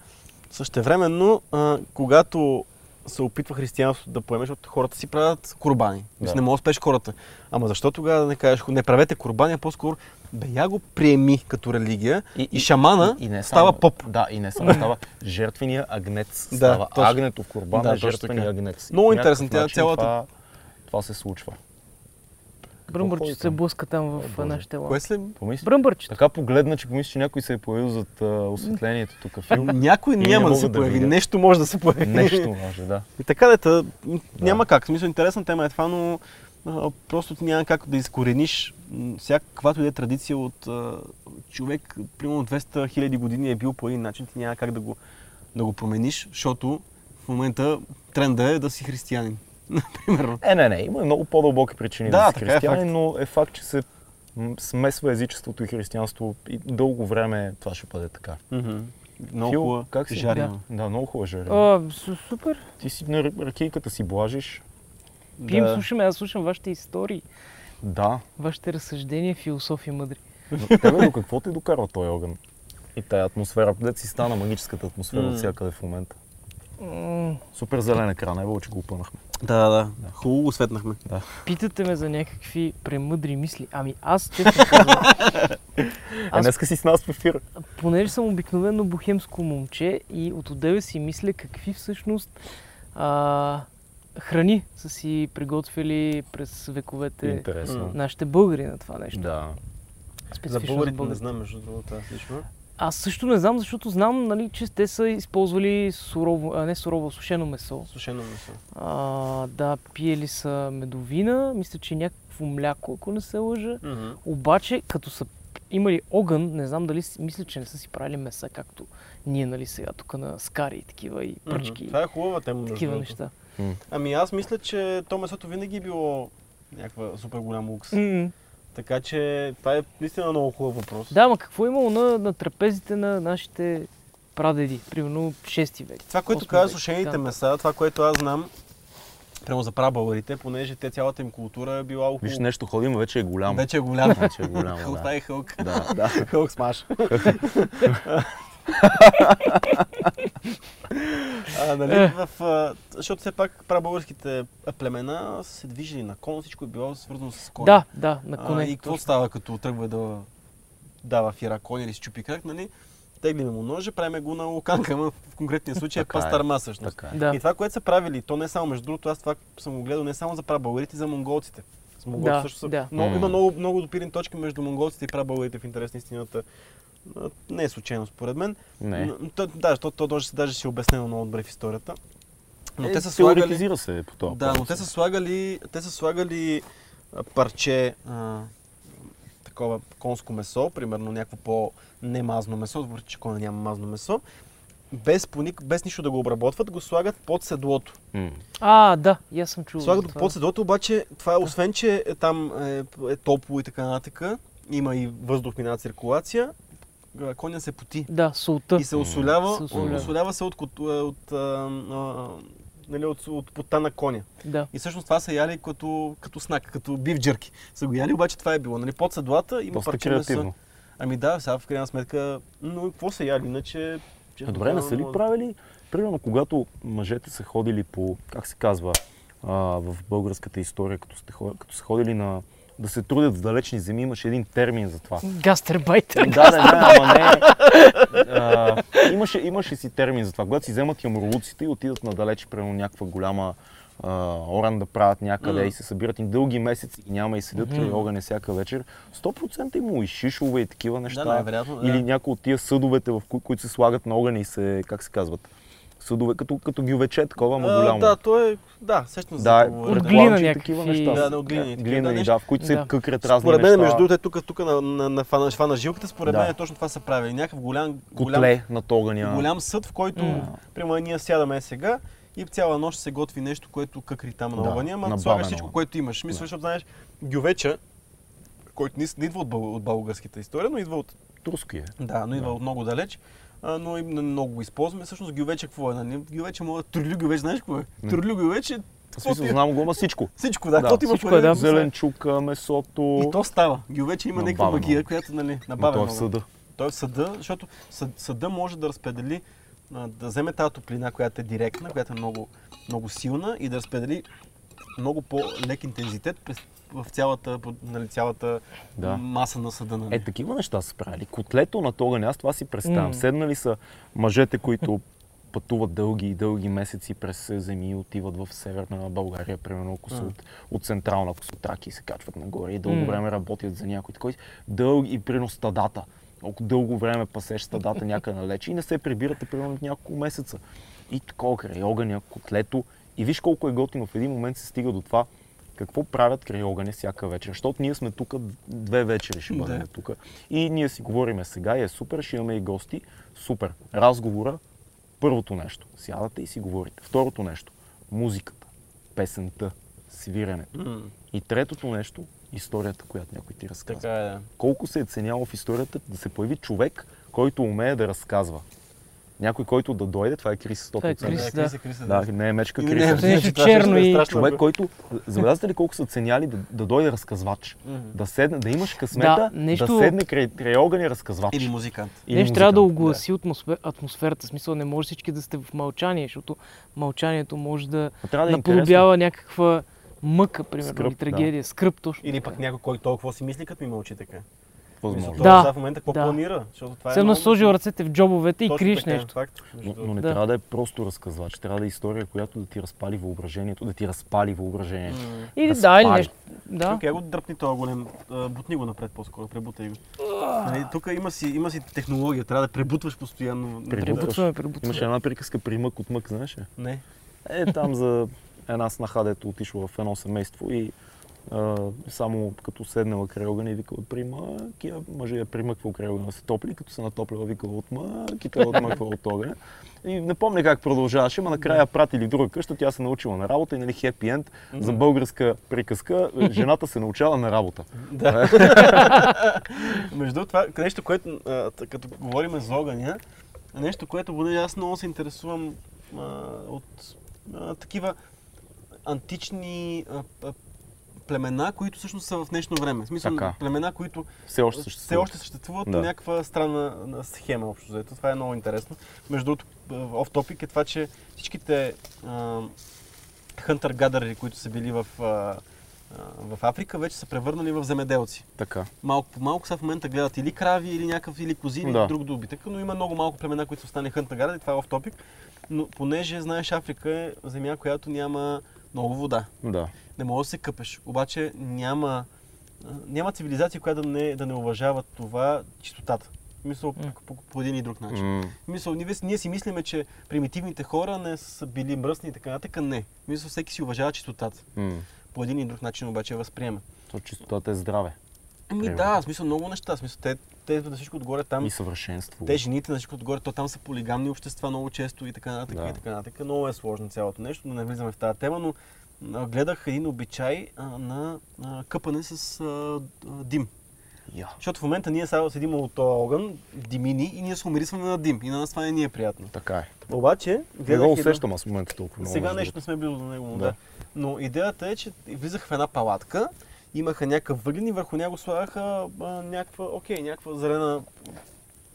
същевременно, а, когато се опитва християнството да поеме, защото хората си правят курбани. Да. Не мога да спеш хората. Ама защо тогава да не кажеш, не правете курбани, а по-скоро бе я го приеми като религия и, и шамана и не става само- поп. Да, и не само става жертвения агнец. Да, става точно. агнето в курбана, Да, е жертвения агнец. И Много интересно, тя цялата- Това, това се случва. Бръмбърче ходи се блъска там в О, нашите лампи. Кое след? Помисли? Бръмбърчето. Така погледна, че помисли, че някой се е появил зад а, осветлението тук филм. Някой няма да се да появи. видя. Нещо може да се появи. Нещо може, да. И така дета, няма как. В смисъл, интересна тема е това, но а, просто ти няма как да изкорениш всякаквато и да е традиция от а, човек, примерно 200 хиляди години е бил по един начин, ти няма как да го, да го промениш, защото в момента тренда е да си християнин. Примерно. Е, не, не, има много по-дълбоки причини Да, да, си така е но е факт, че се смесва езичеството и християнство и дълго време това ще бъде така. Много Фил, хубава как си? жарена. Да, много хубава жарена. О, су- супер. Ти си на ракийката си блажиш. Пием, Да. слушаме, аз слушам вашите истории, Да, вашите разсъждения, философия мъдри. но тебе до какво те докарва този огън? И тая атмосфера, дет си стана магическата атмосфера М. от всякъде в момента. Супер зелен екран, е че го опънахме. Да, да, да. Хубаво го светнахме. Питате ме за някакви премъдри мисли. Ами аз, честно казвам, Е, Аз- днеска си с нас в ефир. понеже съм обикновено бухемско момче и от отдеве си мисля какви всъщност а, храни са си приготвили през вековете Интересно. нашите българи на това нещо. Да. За Специфично българите не българите. знам, между другото, аз лично. Аз също не знам, защото знам, нали, че те са използвали сурово, а не сурово, сушено месо. Сушено месо. А, да, пиели са медовина, мисля, че някакво мляко, ако не се лъжа. Обаче, като са имали огън, не знам дали, мисля, че не са си правили меса, както ние, нали, сега тук на скари и такива и пръчки. Това е хубава тема, такива неща. Ами аз мисля, че то месото винаги е било някаква супер голям лукс. М-м. Така че това е наистина много хубав въпрос. Да, ма какво е имало на, на трапезите на нашите прадеди, примерно 6 век? Това, което век, сушените така. меса, това, което аз знам, прямо за прабългарите, понеже те цялата им култура е била около... Виж, нещо ходим, вече е голямо. Вече е голямо. Вече е голямо, да. Това е хълк. Да, да. Хълк смаш. а, нали, Е. в, а, защото все пак прабългарските племена се движили на кон, всичко е било свързано с кон. Да, да, на коне. А, и какво става, като тръгва да дава фира кон или си чупи крак, нали? Теглиме му ножа, правиме го на луканка, в конкретния случай е е. пастарма всъщност. Така е. Да. И това, което са правили, то не е само, между другото, аз това съм го гледал не само за прабългарите, за монголците. С монголците Да, също са, да. много, има много, много допирни точки между монголците и прабългарите в интерес на истината. Не е случайно, според мен. Не. Но, то, да, защото то даже, даже си е обяснено много добре в историята. Но Е, те са слагали... се по това. Да, но те са слагали, те са слагали парче а, такова конско месо, примерно някакво по-немазно месо, въпреки че коня няма мазно месо, без, поник, без нищо да го обработват, го слагат под седлото. М. А, да, и аз съм чувал. Слагат го това. под седлото, обаче това е, освен, че е, там е, е топло и така нататък, има и въздух, минава циркулация, коня се поти. Да, солта. И се осолява, Се осолява. осолява се от, от, от, а, а, нали, от, от пота на коня. Да. И всъщност това са яли като, като снак, като бив джърки. Са го яли, обаче това е било. Нали, под седлата има Доста парче месо. Ами да, сега в крайна сметка, но какво са яли, иначе... честно добре, не са ли правили, примерно когато мъжете са ходили по, как се казва, а, в българската история, като, сте, като са ходили на да се трудят в далечни земи, имаше един термин за това. Гастербайтер. Да, да, да, ама не. А, имаше, имаше си термин за това. Когато си вземат ямурлуците и отидат надалеч, примерно някаква голяма а, оран да правят някъде Мгм. и се събират и дълги месеци и няма и седят край огъня всяка вечер, 100% има и шишове и такива неща. Да, най-вероятно, да. Или някои от тия съдовете, в кои, които се слагат на огъня и се, как се казват, съдове, като, като гювече, такова, ама А, голямо. Да, то е, да, сещам се. да. От глина някакви. такива неща. Да, да, от глина глина да, да, в които се Да. къкрят разни Според мен, между другото, тук, тук на, на, на, фана, фана жилката, според Да. мен е точно това са правили. Някакъв голям, голям, Котле над огъня. голям съд, в който, М. примерно, ние сядаме сега и цяла нощ се готви нещо, което къкри там на Да, огъня, ама слагаш всичко, което имаш. Мисля, защото знаеш, гювеча, който не, идва от, бъл, от българската история, но идва от, Турски е. да, но идва Да. от много далеч. Но и много го използваме. Всъщност гювече какво е? Нали? Гювече мога... Турлю гювеч, знаеш какво е? Турлю гювече, смисъл, знам го, ама всичко. всичко, да. Да, има всичко е, да. вкус, Зеленчука, месото. И то става. Гювече има някаква магия, която нали, набавя той е в съда. Той е в съда, защото съд, съда може да разпредели, да вземе тази топлина, която е директна, която е много, много силна и да разпредели много по-лек интензитет през, в цялата, нали, цялата Да. маса на съда. Нали. Е, такива неща са правили. Котлето на огъня, аз това си представям. М. Седнали са мъжете, които пътуват дълги и дълги месеци през земи и отиват в северна България, примерно ако са от, от централна, ако са Траки и се качват нагоре и дълго М. време работят за някой такой. Дълги и примерно стадата. Ако дълго време пасеш стадата някъде налече и не се прибирате примерно няколко месеца. И такова край огъня, котлето. И виж колко е готино. В един момент се стига до това какво правят край огъня всяка вечер. Защото ние сме тук две вечери ще бъдем Да. тук. И ние си говориме сега и е супер, ще имаме и гости. Супер. Разговора, първото нещо. Сядате и си говорите. Второто нещо, музиката, песента, свиренето. М, И третото нещо, историята, която някой ти разказва. Така е. да. Колко се е ценяло в историята да се появи човек, който умее да разказва. Някой, който да дойде, това е Крис 100%. Това е Крис, Да, да. Криса, Да, не е мечка И Крис. не, е не, това също черно е и- човек, който... Забелязате ли колко са ценяли да, да дойде разказвач? Да седне, да имаш късмета, Да, нещо- да седне край, край огъня разказвач. Или музикант. Или Нещо трябва да музикант. огласи атмосфер, атмосферата. Смисъл не може всички да сте в мълчание, защото мълчанието може да да е наподобява някаква мъка, примерно, Скръб, или трагедия, скръп точно. Или пък някой, който толкова си мисли, като ми мълчи така. Възможно. Да. в момента какво Да. планира? Защото това е Все едно много- сложил ръцете в джобовете и Точно криеш така е, нещо. Факт, Но, но не Да. трябва да е просто разказвач. Трябва да е история, която да ти разпали въображението, да ти разпали въображението. М. Или да да, или нещо. Да. Тук я го дръпни този голем. Бутни го напред по-скоро, пребутай го. Нали, тук има си, има си технология, трябва да пребутваш постоянно. Пребутваме, пребутваме. Имаше една приказка при мък от мък, знаеш ли? Не. Е, там за една снаха, дето отишла в едно семейство и само като седнала край огъня и викала при мък, и мъже я примъквал край огъня да се топли, като се натоплила викала от мък и той отмъква от огъня. И не помня как продължаваше, но накрая пратили в друга къща, тя се научила на работа и нали хепи енд за българска приказка, жената се научава на работа. Да. Между това нещо, което, като говорим за огъня, нещо, което поне аз много се интересувам а, от а, такива антични а, племена, които всъщност са в днешно време. В смисъл, Така. племена, които Все още все съществува. още съществуват Да. някаква странна схема, общо взето. Това е много интересно. Между другото, оф топик е това, че всичките хънтър-гадъри, които са били в, а, в Африка, вече са превърнали в земеделци. Така. Малко по малко са в момента гледат или крави, или някакъв, или кози, или Да. друг добитък, но има много малко племена, които са стане хънтър-гадъри, това е оф топик. Но понеже, знаеш, Африка е земя, която няма много вода. Да. Не може да се къпеш. Обаче няма, няма цивилизация, която да не, да не уважава това чистотата. Мисъл М. по, по, по един и друг начин. М, Мисъл, ние, ние си мислиме, че примитивните хора не са били мръсни и така нататък. Не. Мисъл, всеки си уважава чистотата. м. По един и друг начин обаче я възприема. То чистотата е здраве. Ами да, в смисъл много неща. В смисъл, те, те на всичко отгоре там. И съвършенство. Те жените на всичко отгоре, то там са полигамни общества много често и така нататък Да. и така нататък. Много е сложно цялото нещо, но не влизаме в тази тема, но гледах един обичай на къпане с дим. Я. Защото в момента ние сега седим от този огън, димини и ние се умирисваме на дим. И на нас това не ни е приятно. Така е. Обаче, Не гледах го една- усещам аз в момента толкова много. Сега нещо не сме били до него, да. Да. Но идеята е, че влизаха в една палатка, имаха някакъв въглен и върху него слагаха някаква, окей, някаква зелена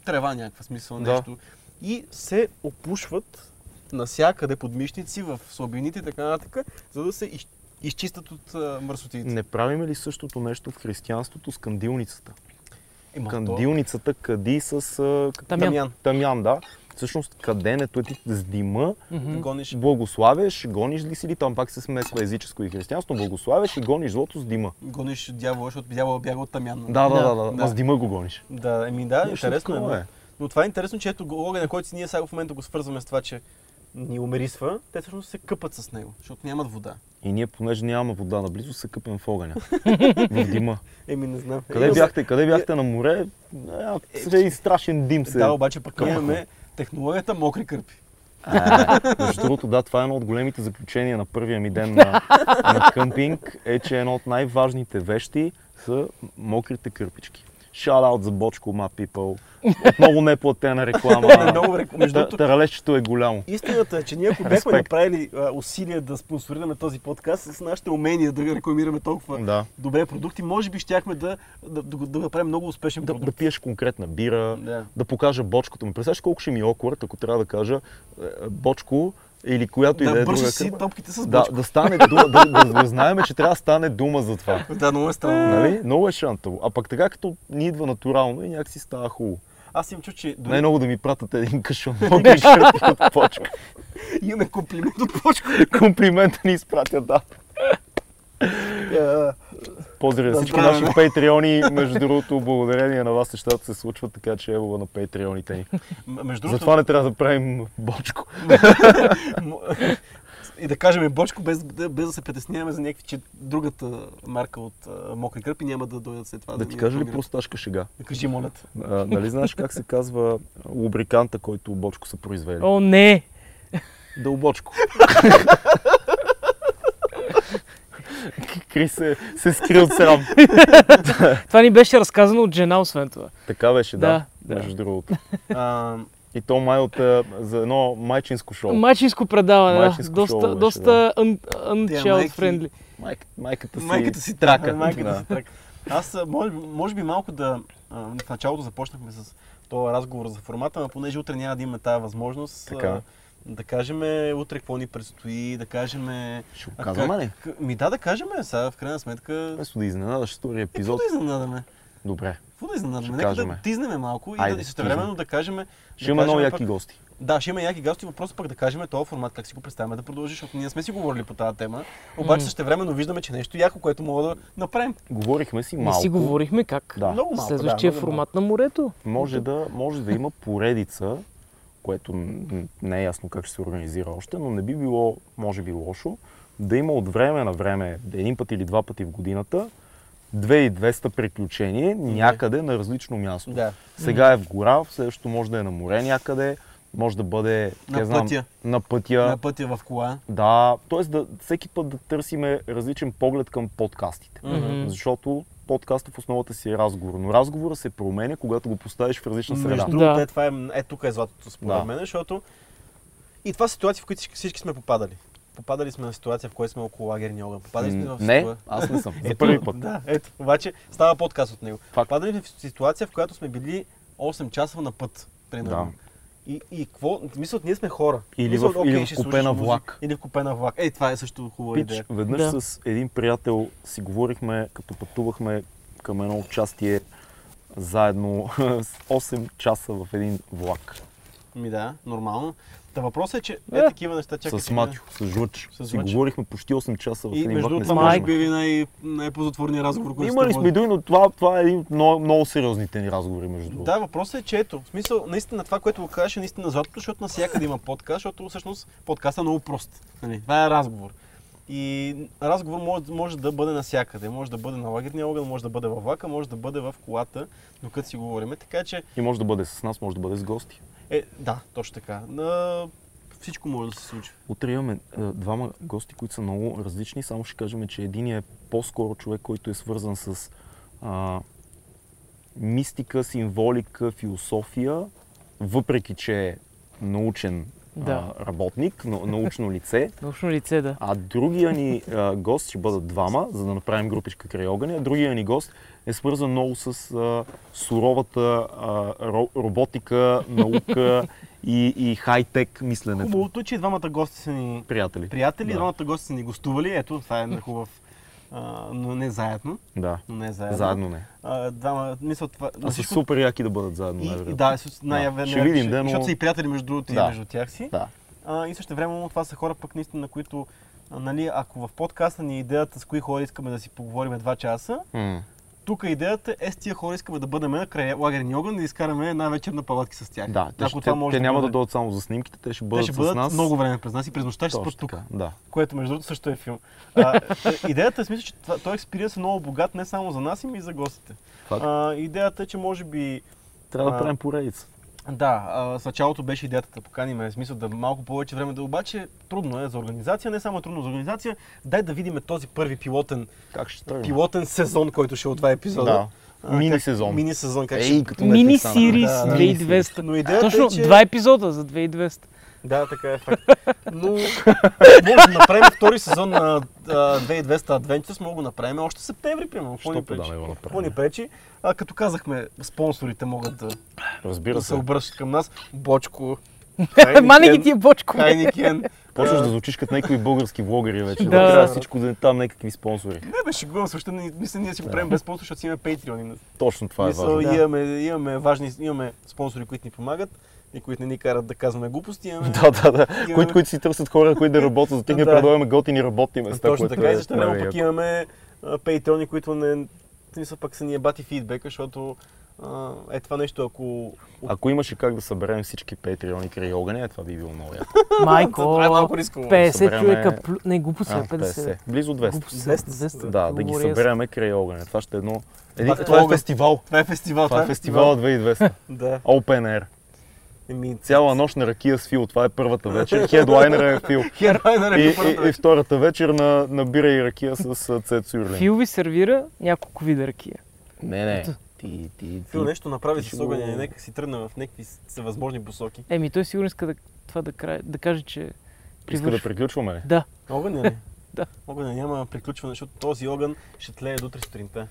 трева, някаква смисъл, Да. нещо. И се опушват насякъде под мишници, в слабините и така нататък, за да се из... изчистят от а, мърсотиите. Не правим ли същото нещо в християнството с кандилницата? Ема, то- Кандилницата кади с а, Тамян. Тамян. да. Всъщност каденето е ти с дима, Мгм. Гониш. благославяш, гониш ли си ли, там пак се смесва езическо и християнство, благославяш и гониш злото с дима. Гониш дявола, защото дявола бяга от тамян. Да, да, Да. да, да, с дима го гониш. Да, еми да, Нещо интересно е. такова но- това е интересно, че ето огъня, който си ние сега в момента го свързваме с това, че ни умерисва, те всъщност се къпат с него, защото нямат вода. И ние, понеже нямаме вода наблизо, се къпем в огъня. в дима. Еми не знам. Къде Е, бяхте? Къде бяхте на море? Е, един страшен дим се. Да, обаче пък имаме технологията мокри кърпи. А, Между другото, да, това е едно от големите заключения на първия ми ден на, на къмпинг, е, че едно от най-важните вещи са мокрите кърпички. Shout out за Бочко, my people. Отново неплатена реклама. Другото, Таралещето е голямо. истината е, че ние ако бяхме направили усилия да спонсорираме този подкаст с нашите умения да рекламираме толкова добре продукти, може би щяхме да, да, да, го- да направим много успешен Да, да продукт. пиеш конкретна бира, Да. покажа бочкото ми. Представяш колко ще ми е awkward, ако трябва да кажа е, бочко или която и да Да, е друга си кърпа. топките с Да, бочко. да стане дума, да, да, да знаем, че трябва да стане дума за това. Да, много е странно. Нали? Много е шантаво. А пък така като ни идва натурално и някакси става хубаво. Аз им чу, че дори Най-много да ми пратят един кашон мокри кърпи от почка. имаме комплимент от почко. Комплимента ни изпратят, да. Поздрави Да, за всички наши патреони. Между другото, благодарение на вас нещата се случват, така че ево на патреоните ни. Между Затова не трябва да правим бочко. И да кажем и бочко, без, да- без да се притесняваме за някакви, че другата марка от а, мокри кърпи няма да дойдат след това. Да ни ти кажа ли просташка шега? Кажи, моля нали знаеш как се казва лубриканта, който бочко са произвели? О, не! Дълбочко. Крис се, се скри от срам. Това ни беше разказано от жена, освен това. Така беше, да, Да, да. между другото. А, И то май от, за едно майчинско шоу. Майчинско предаване, Майчинско да. шоу Доста, беше, доста un, Тя unchild майки- friendly. Майк, майката си, майката си трака. Майката да. си трака. Аз а, може, може би малко да... В началото започнахме с този разговор за формата, но понеже утре няма да имаме тази възможност, Така. Да кажем утре какво ни предстои, да кажем... Ще го а казваме ли? Ми да, да кажем, сега в крайна сметка... Вместо да изненадаш втория Епизод. епизод. Какво да изненадаме? Добре. Какво да изненадаме? Нека кажем. да тизнеме малко и Айде, да и същевременно да кажем... Ще има много яки пък- гости. Да, ще има яки гости. Въпросът пък да кажем този формат, как си го представяме да продължи, защото ние сме си говорили по тази тема. Обаче М. същевременно виждаме, че нещо яко, което мога да направим. Говорихме си Не малко. си говорихме как. Да. Много малко, Следващия да, формат на морето. Може да, може да има поредица, което не е ясно как ще се организира още, но не би било, може би, лошо, да има от време на време, един път или два пъти в годината, 2200 приключения някъде на различно място. Да. Сега е в гора, следващото може да е на море някъде, може да бъде На знам, пътя. на пътя. На пътя в кола. Да, т.е. Да, всеки път да търсиме различен поглед към подкастите. Мгм. Защото подкаста в основата си е разговор, но разговора се променя, когато го поставиш в различна среда. Между другото, Да. е, това е, е тук е златото според Да. мен, защото и това са ситуации, в които всички, всички сме попадали. Попадали сме на ситуация, в която сме около лагерния огън. Попадали сме в Не, ситуа- аз не съм. За първи път. Да, ето. Обаче става подкаст от него. Факт. Попадали сме в ситуация, в която сме били 8 часа на път. Примерно. Да. И, и какво? Смисъл, ние сме хора. Или Мисъл, в- окей, или в ще купе слушаш на музика. влак. Или в купе на влак. Ей, това е също хубава Пич, идея. веднъж Да. с един приятел си говорихме, като пътувахме към едно участие заедно с 8 часа в един влак. Ми да, нормално. Та въпросът е, че е, Е. такива неща чакай. с. Матю, с. С Си говорихме почти 8 часа в И един между влак. Не другото, може би най- най-позатворният разговор, който Имали сме дори, но това, това е един от много, много сериозните ни разговори, между другото. Да, въпросът е, че ето, в смисъл, наистина това, което го кажеш е наистина златото, защото навсякъде има подкаст, защото всъщност подкастът е много прост. Нали? Това е разговор. И разговор може, може да бъде навсякъде. Може да бъде на лагерния огън, може да бъде във влака, може да бъде в колата, докато си говорим. Така че, И може да бъде с нас, може да бъде с гости. Е, да, точно така. На... Всичко може да се случи. Утре имаме е, двама гости, които са много различни. Само ще кажем, че един е по-скоро човек, който е свързан с а, мистика, символика, философия, въпреки че е научен Да. а, работник, но, научно лице. Научно лице, да. А другия ни а, гост ще бъдат двама, за да направим групичка край огъня. Другия ни гост е свързан много с а, суровата а, ро, роботика, наука и, и хай-тек мисленето. Хубавото е, че двамата гости са ни Приятели. приятели, Да. двамата гости са ни гостували. Ето, това е хубав, а, но не заедно. Да. Но не заедно. Заедно не. А, двама, мисля, това... А са супер яки да бъдат заедно. И, най-вероятно. да, с- най-вероятно. Ще видим, да, но- Защото са и приятели между другото и Да. между тях си. Да. А, и също време това са хора пък наистина, на които, а, нали, ако в подкаста ни е идеята с кои хора искаме да си поговорим два часа, М. тук идеята е с тия хора искаме да бъдем на край лагерния огън и да изкараме една вечер на палатки с тях. Да, те, ще, това може те да няма да бъде. дойдат само за снимките, те ще Те бъдат ще с бъдат нас. много време през нас и през нощта ще спят тук. Да. Което между другото също е филм. А, е, идеята е смисъл, че това, този експириенс е много богат не само за нас, ами и за гостите. А, идеята е, че може би Трябва да правим поредица. Да, а, с началото беше идеята да поканим, в смисъл да малко повече време да обаче трудно е за организация, не само трудно за организация, дай да видим този първи пилотен, Как ще пилотен сезон, който ще е от два епизода. Да. А, Мини сезон. Мини сезон, как Ей, ще... като Мини сирис да. 2200. Но идеята Точно е, че... два епизода за 2200. Да, така е факт. Но може да направим втори сезон на а, 2200 Adventures, мога да го направим още в септември, примерно. Какво ни Що да пречи? не Какво ни пречи? А, като казахме, спонсорите могат да, Разбира да се се. обръщат към нас. Бочко, Мани ги тия бочко. бе. Хайникен. Почваш да звучиш като някои български влогъри вече. Да. Да. Трябва всичко да е там някакви спонсори. Не бе, шегувам се, защото ние- мисля, ние си го правим без спонсор, защото си имаме Patreon. Точно това е важно. Имаме, имаме важни, имаме спонсори, които ни помагат и които не ни карат да казваме глупости. Имаме, Да, да, да. Имаме- Които, които си търсят хора, които да работят за тях, ние Да. предлагаме готини работни места. Точно което така, е и време много пък имаме Patreon, които не, смисъл пък са ни е бати фидбека, защото а, е това нещо, ако... Ако имаше как да съберем всички патреони край огъня, е, това би било много яко. Майко, Това е малко рисково. 50 Събереме- човека, не глупост е, А, 50. 50. Близо 200. Глупост е, 200. 200. Да, да ги събереме край огъня. Това ще е едно... Това е е фестивал. Това е фестивал. Това е фестивал 2200. Да. Open Air. Еми, Цяла нощ на ракия с Фил. Това е първата вечер. Хедлайнера е Фил. Хедлайнер е И, първата и, и втората вечер на, на бира и ракия с а, Цет Сюрлин. Фил ви сервира няколко вида ракия. Не, не. Ти, ти, Фил нещо направи ти с огъня и нека си тръгне в някакви всевъзможни посоки. Еми, той сигурно иска да, това да, край, да каже, че Иска да приключваме ли? Да. Огъня ли? Да. Огъня няма приключване, защото този огън ще тлее до утре сутринта.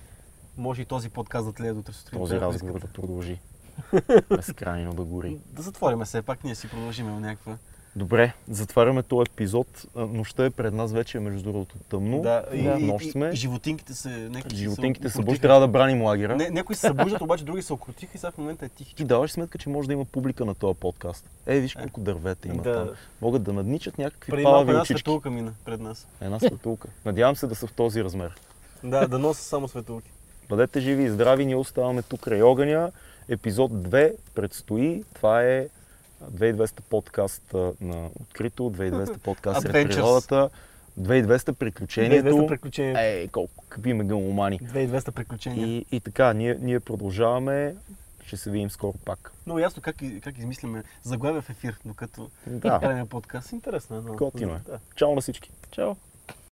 Може и този подкаст да тлее до сутринта. Този разговор да продължи. Безкрайно да гори. Да затвориме все пак, ние си продължиме в някаква. Добре, затваряме този епизод. Нощта е пред нас вече, между другото, тъмно. Да, и, Да. Нощ сме. и животинките се... някакви Животинките укротиха. буш, трябва да браним лагера. Не, някои се събуждат, обаче други се окрутиха и сега в момента е тихи. Ти даваш сметка, че може да има публика на този подкаст. Е, виж колко дървета има Да. там. Могат да надничат някакви Преди палави една очички. светулка мина пред нас. Една светулка. Надявам се да са в този размер. Да, да носа само светулки. Бъдете живи и здрави, ние оставаме тук край огъня. Епизод 2 предстои. Това е 2200 подкаст на открито, 2200 подкаст сред Adventures. природата, 2200 приключението. 2200 приключения. Ей, колко какви мегаломани. 2200 приключения. И, и така, ние, ние продължаваме. Ще се видим скоро пак. Много ясно как, как измисляме заглавия в ефир, докато Да, правим подкаст. Интересно е. готино е. Да. Чао на всички. Чао.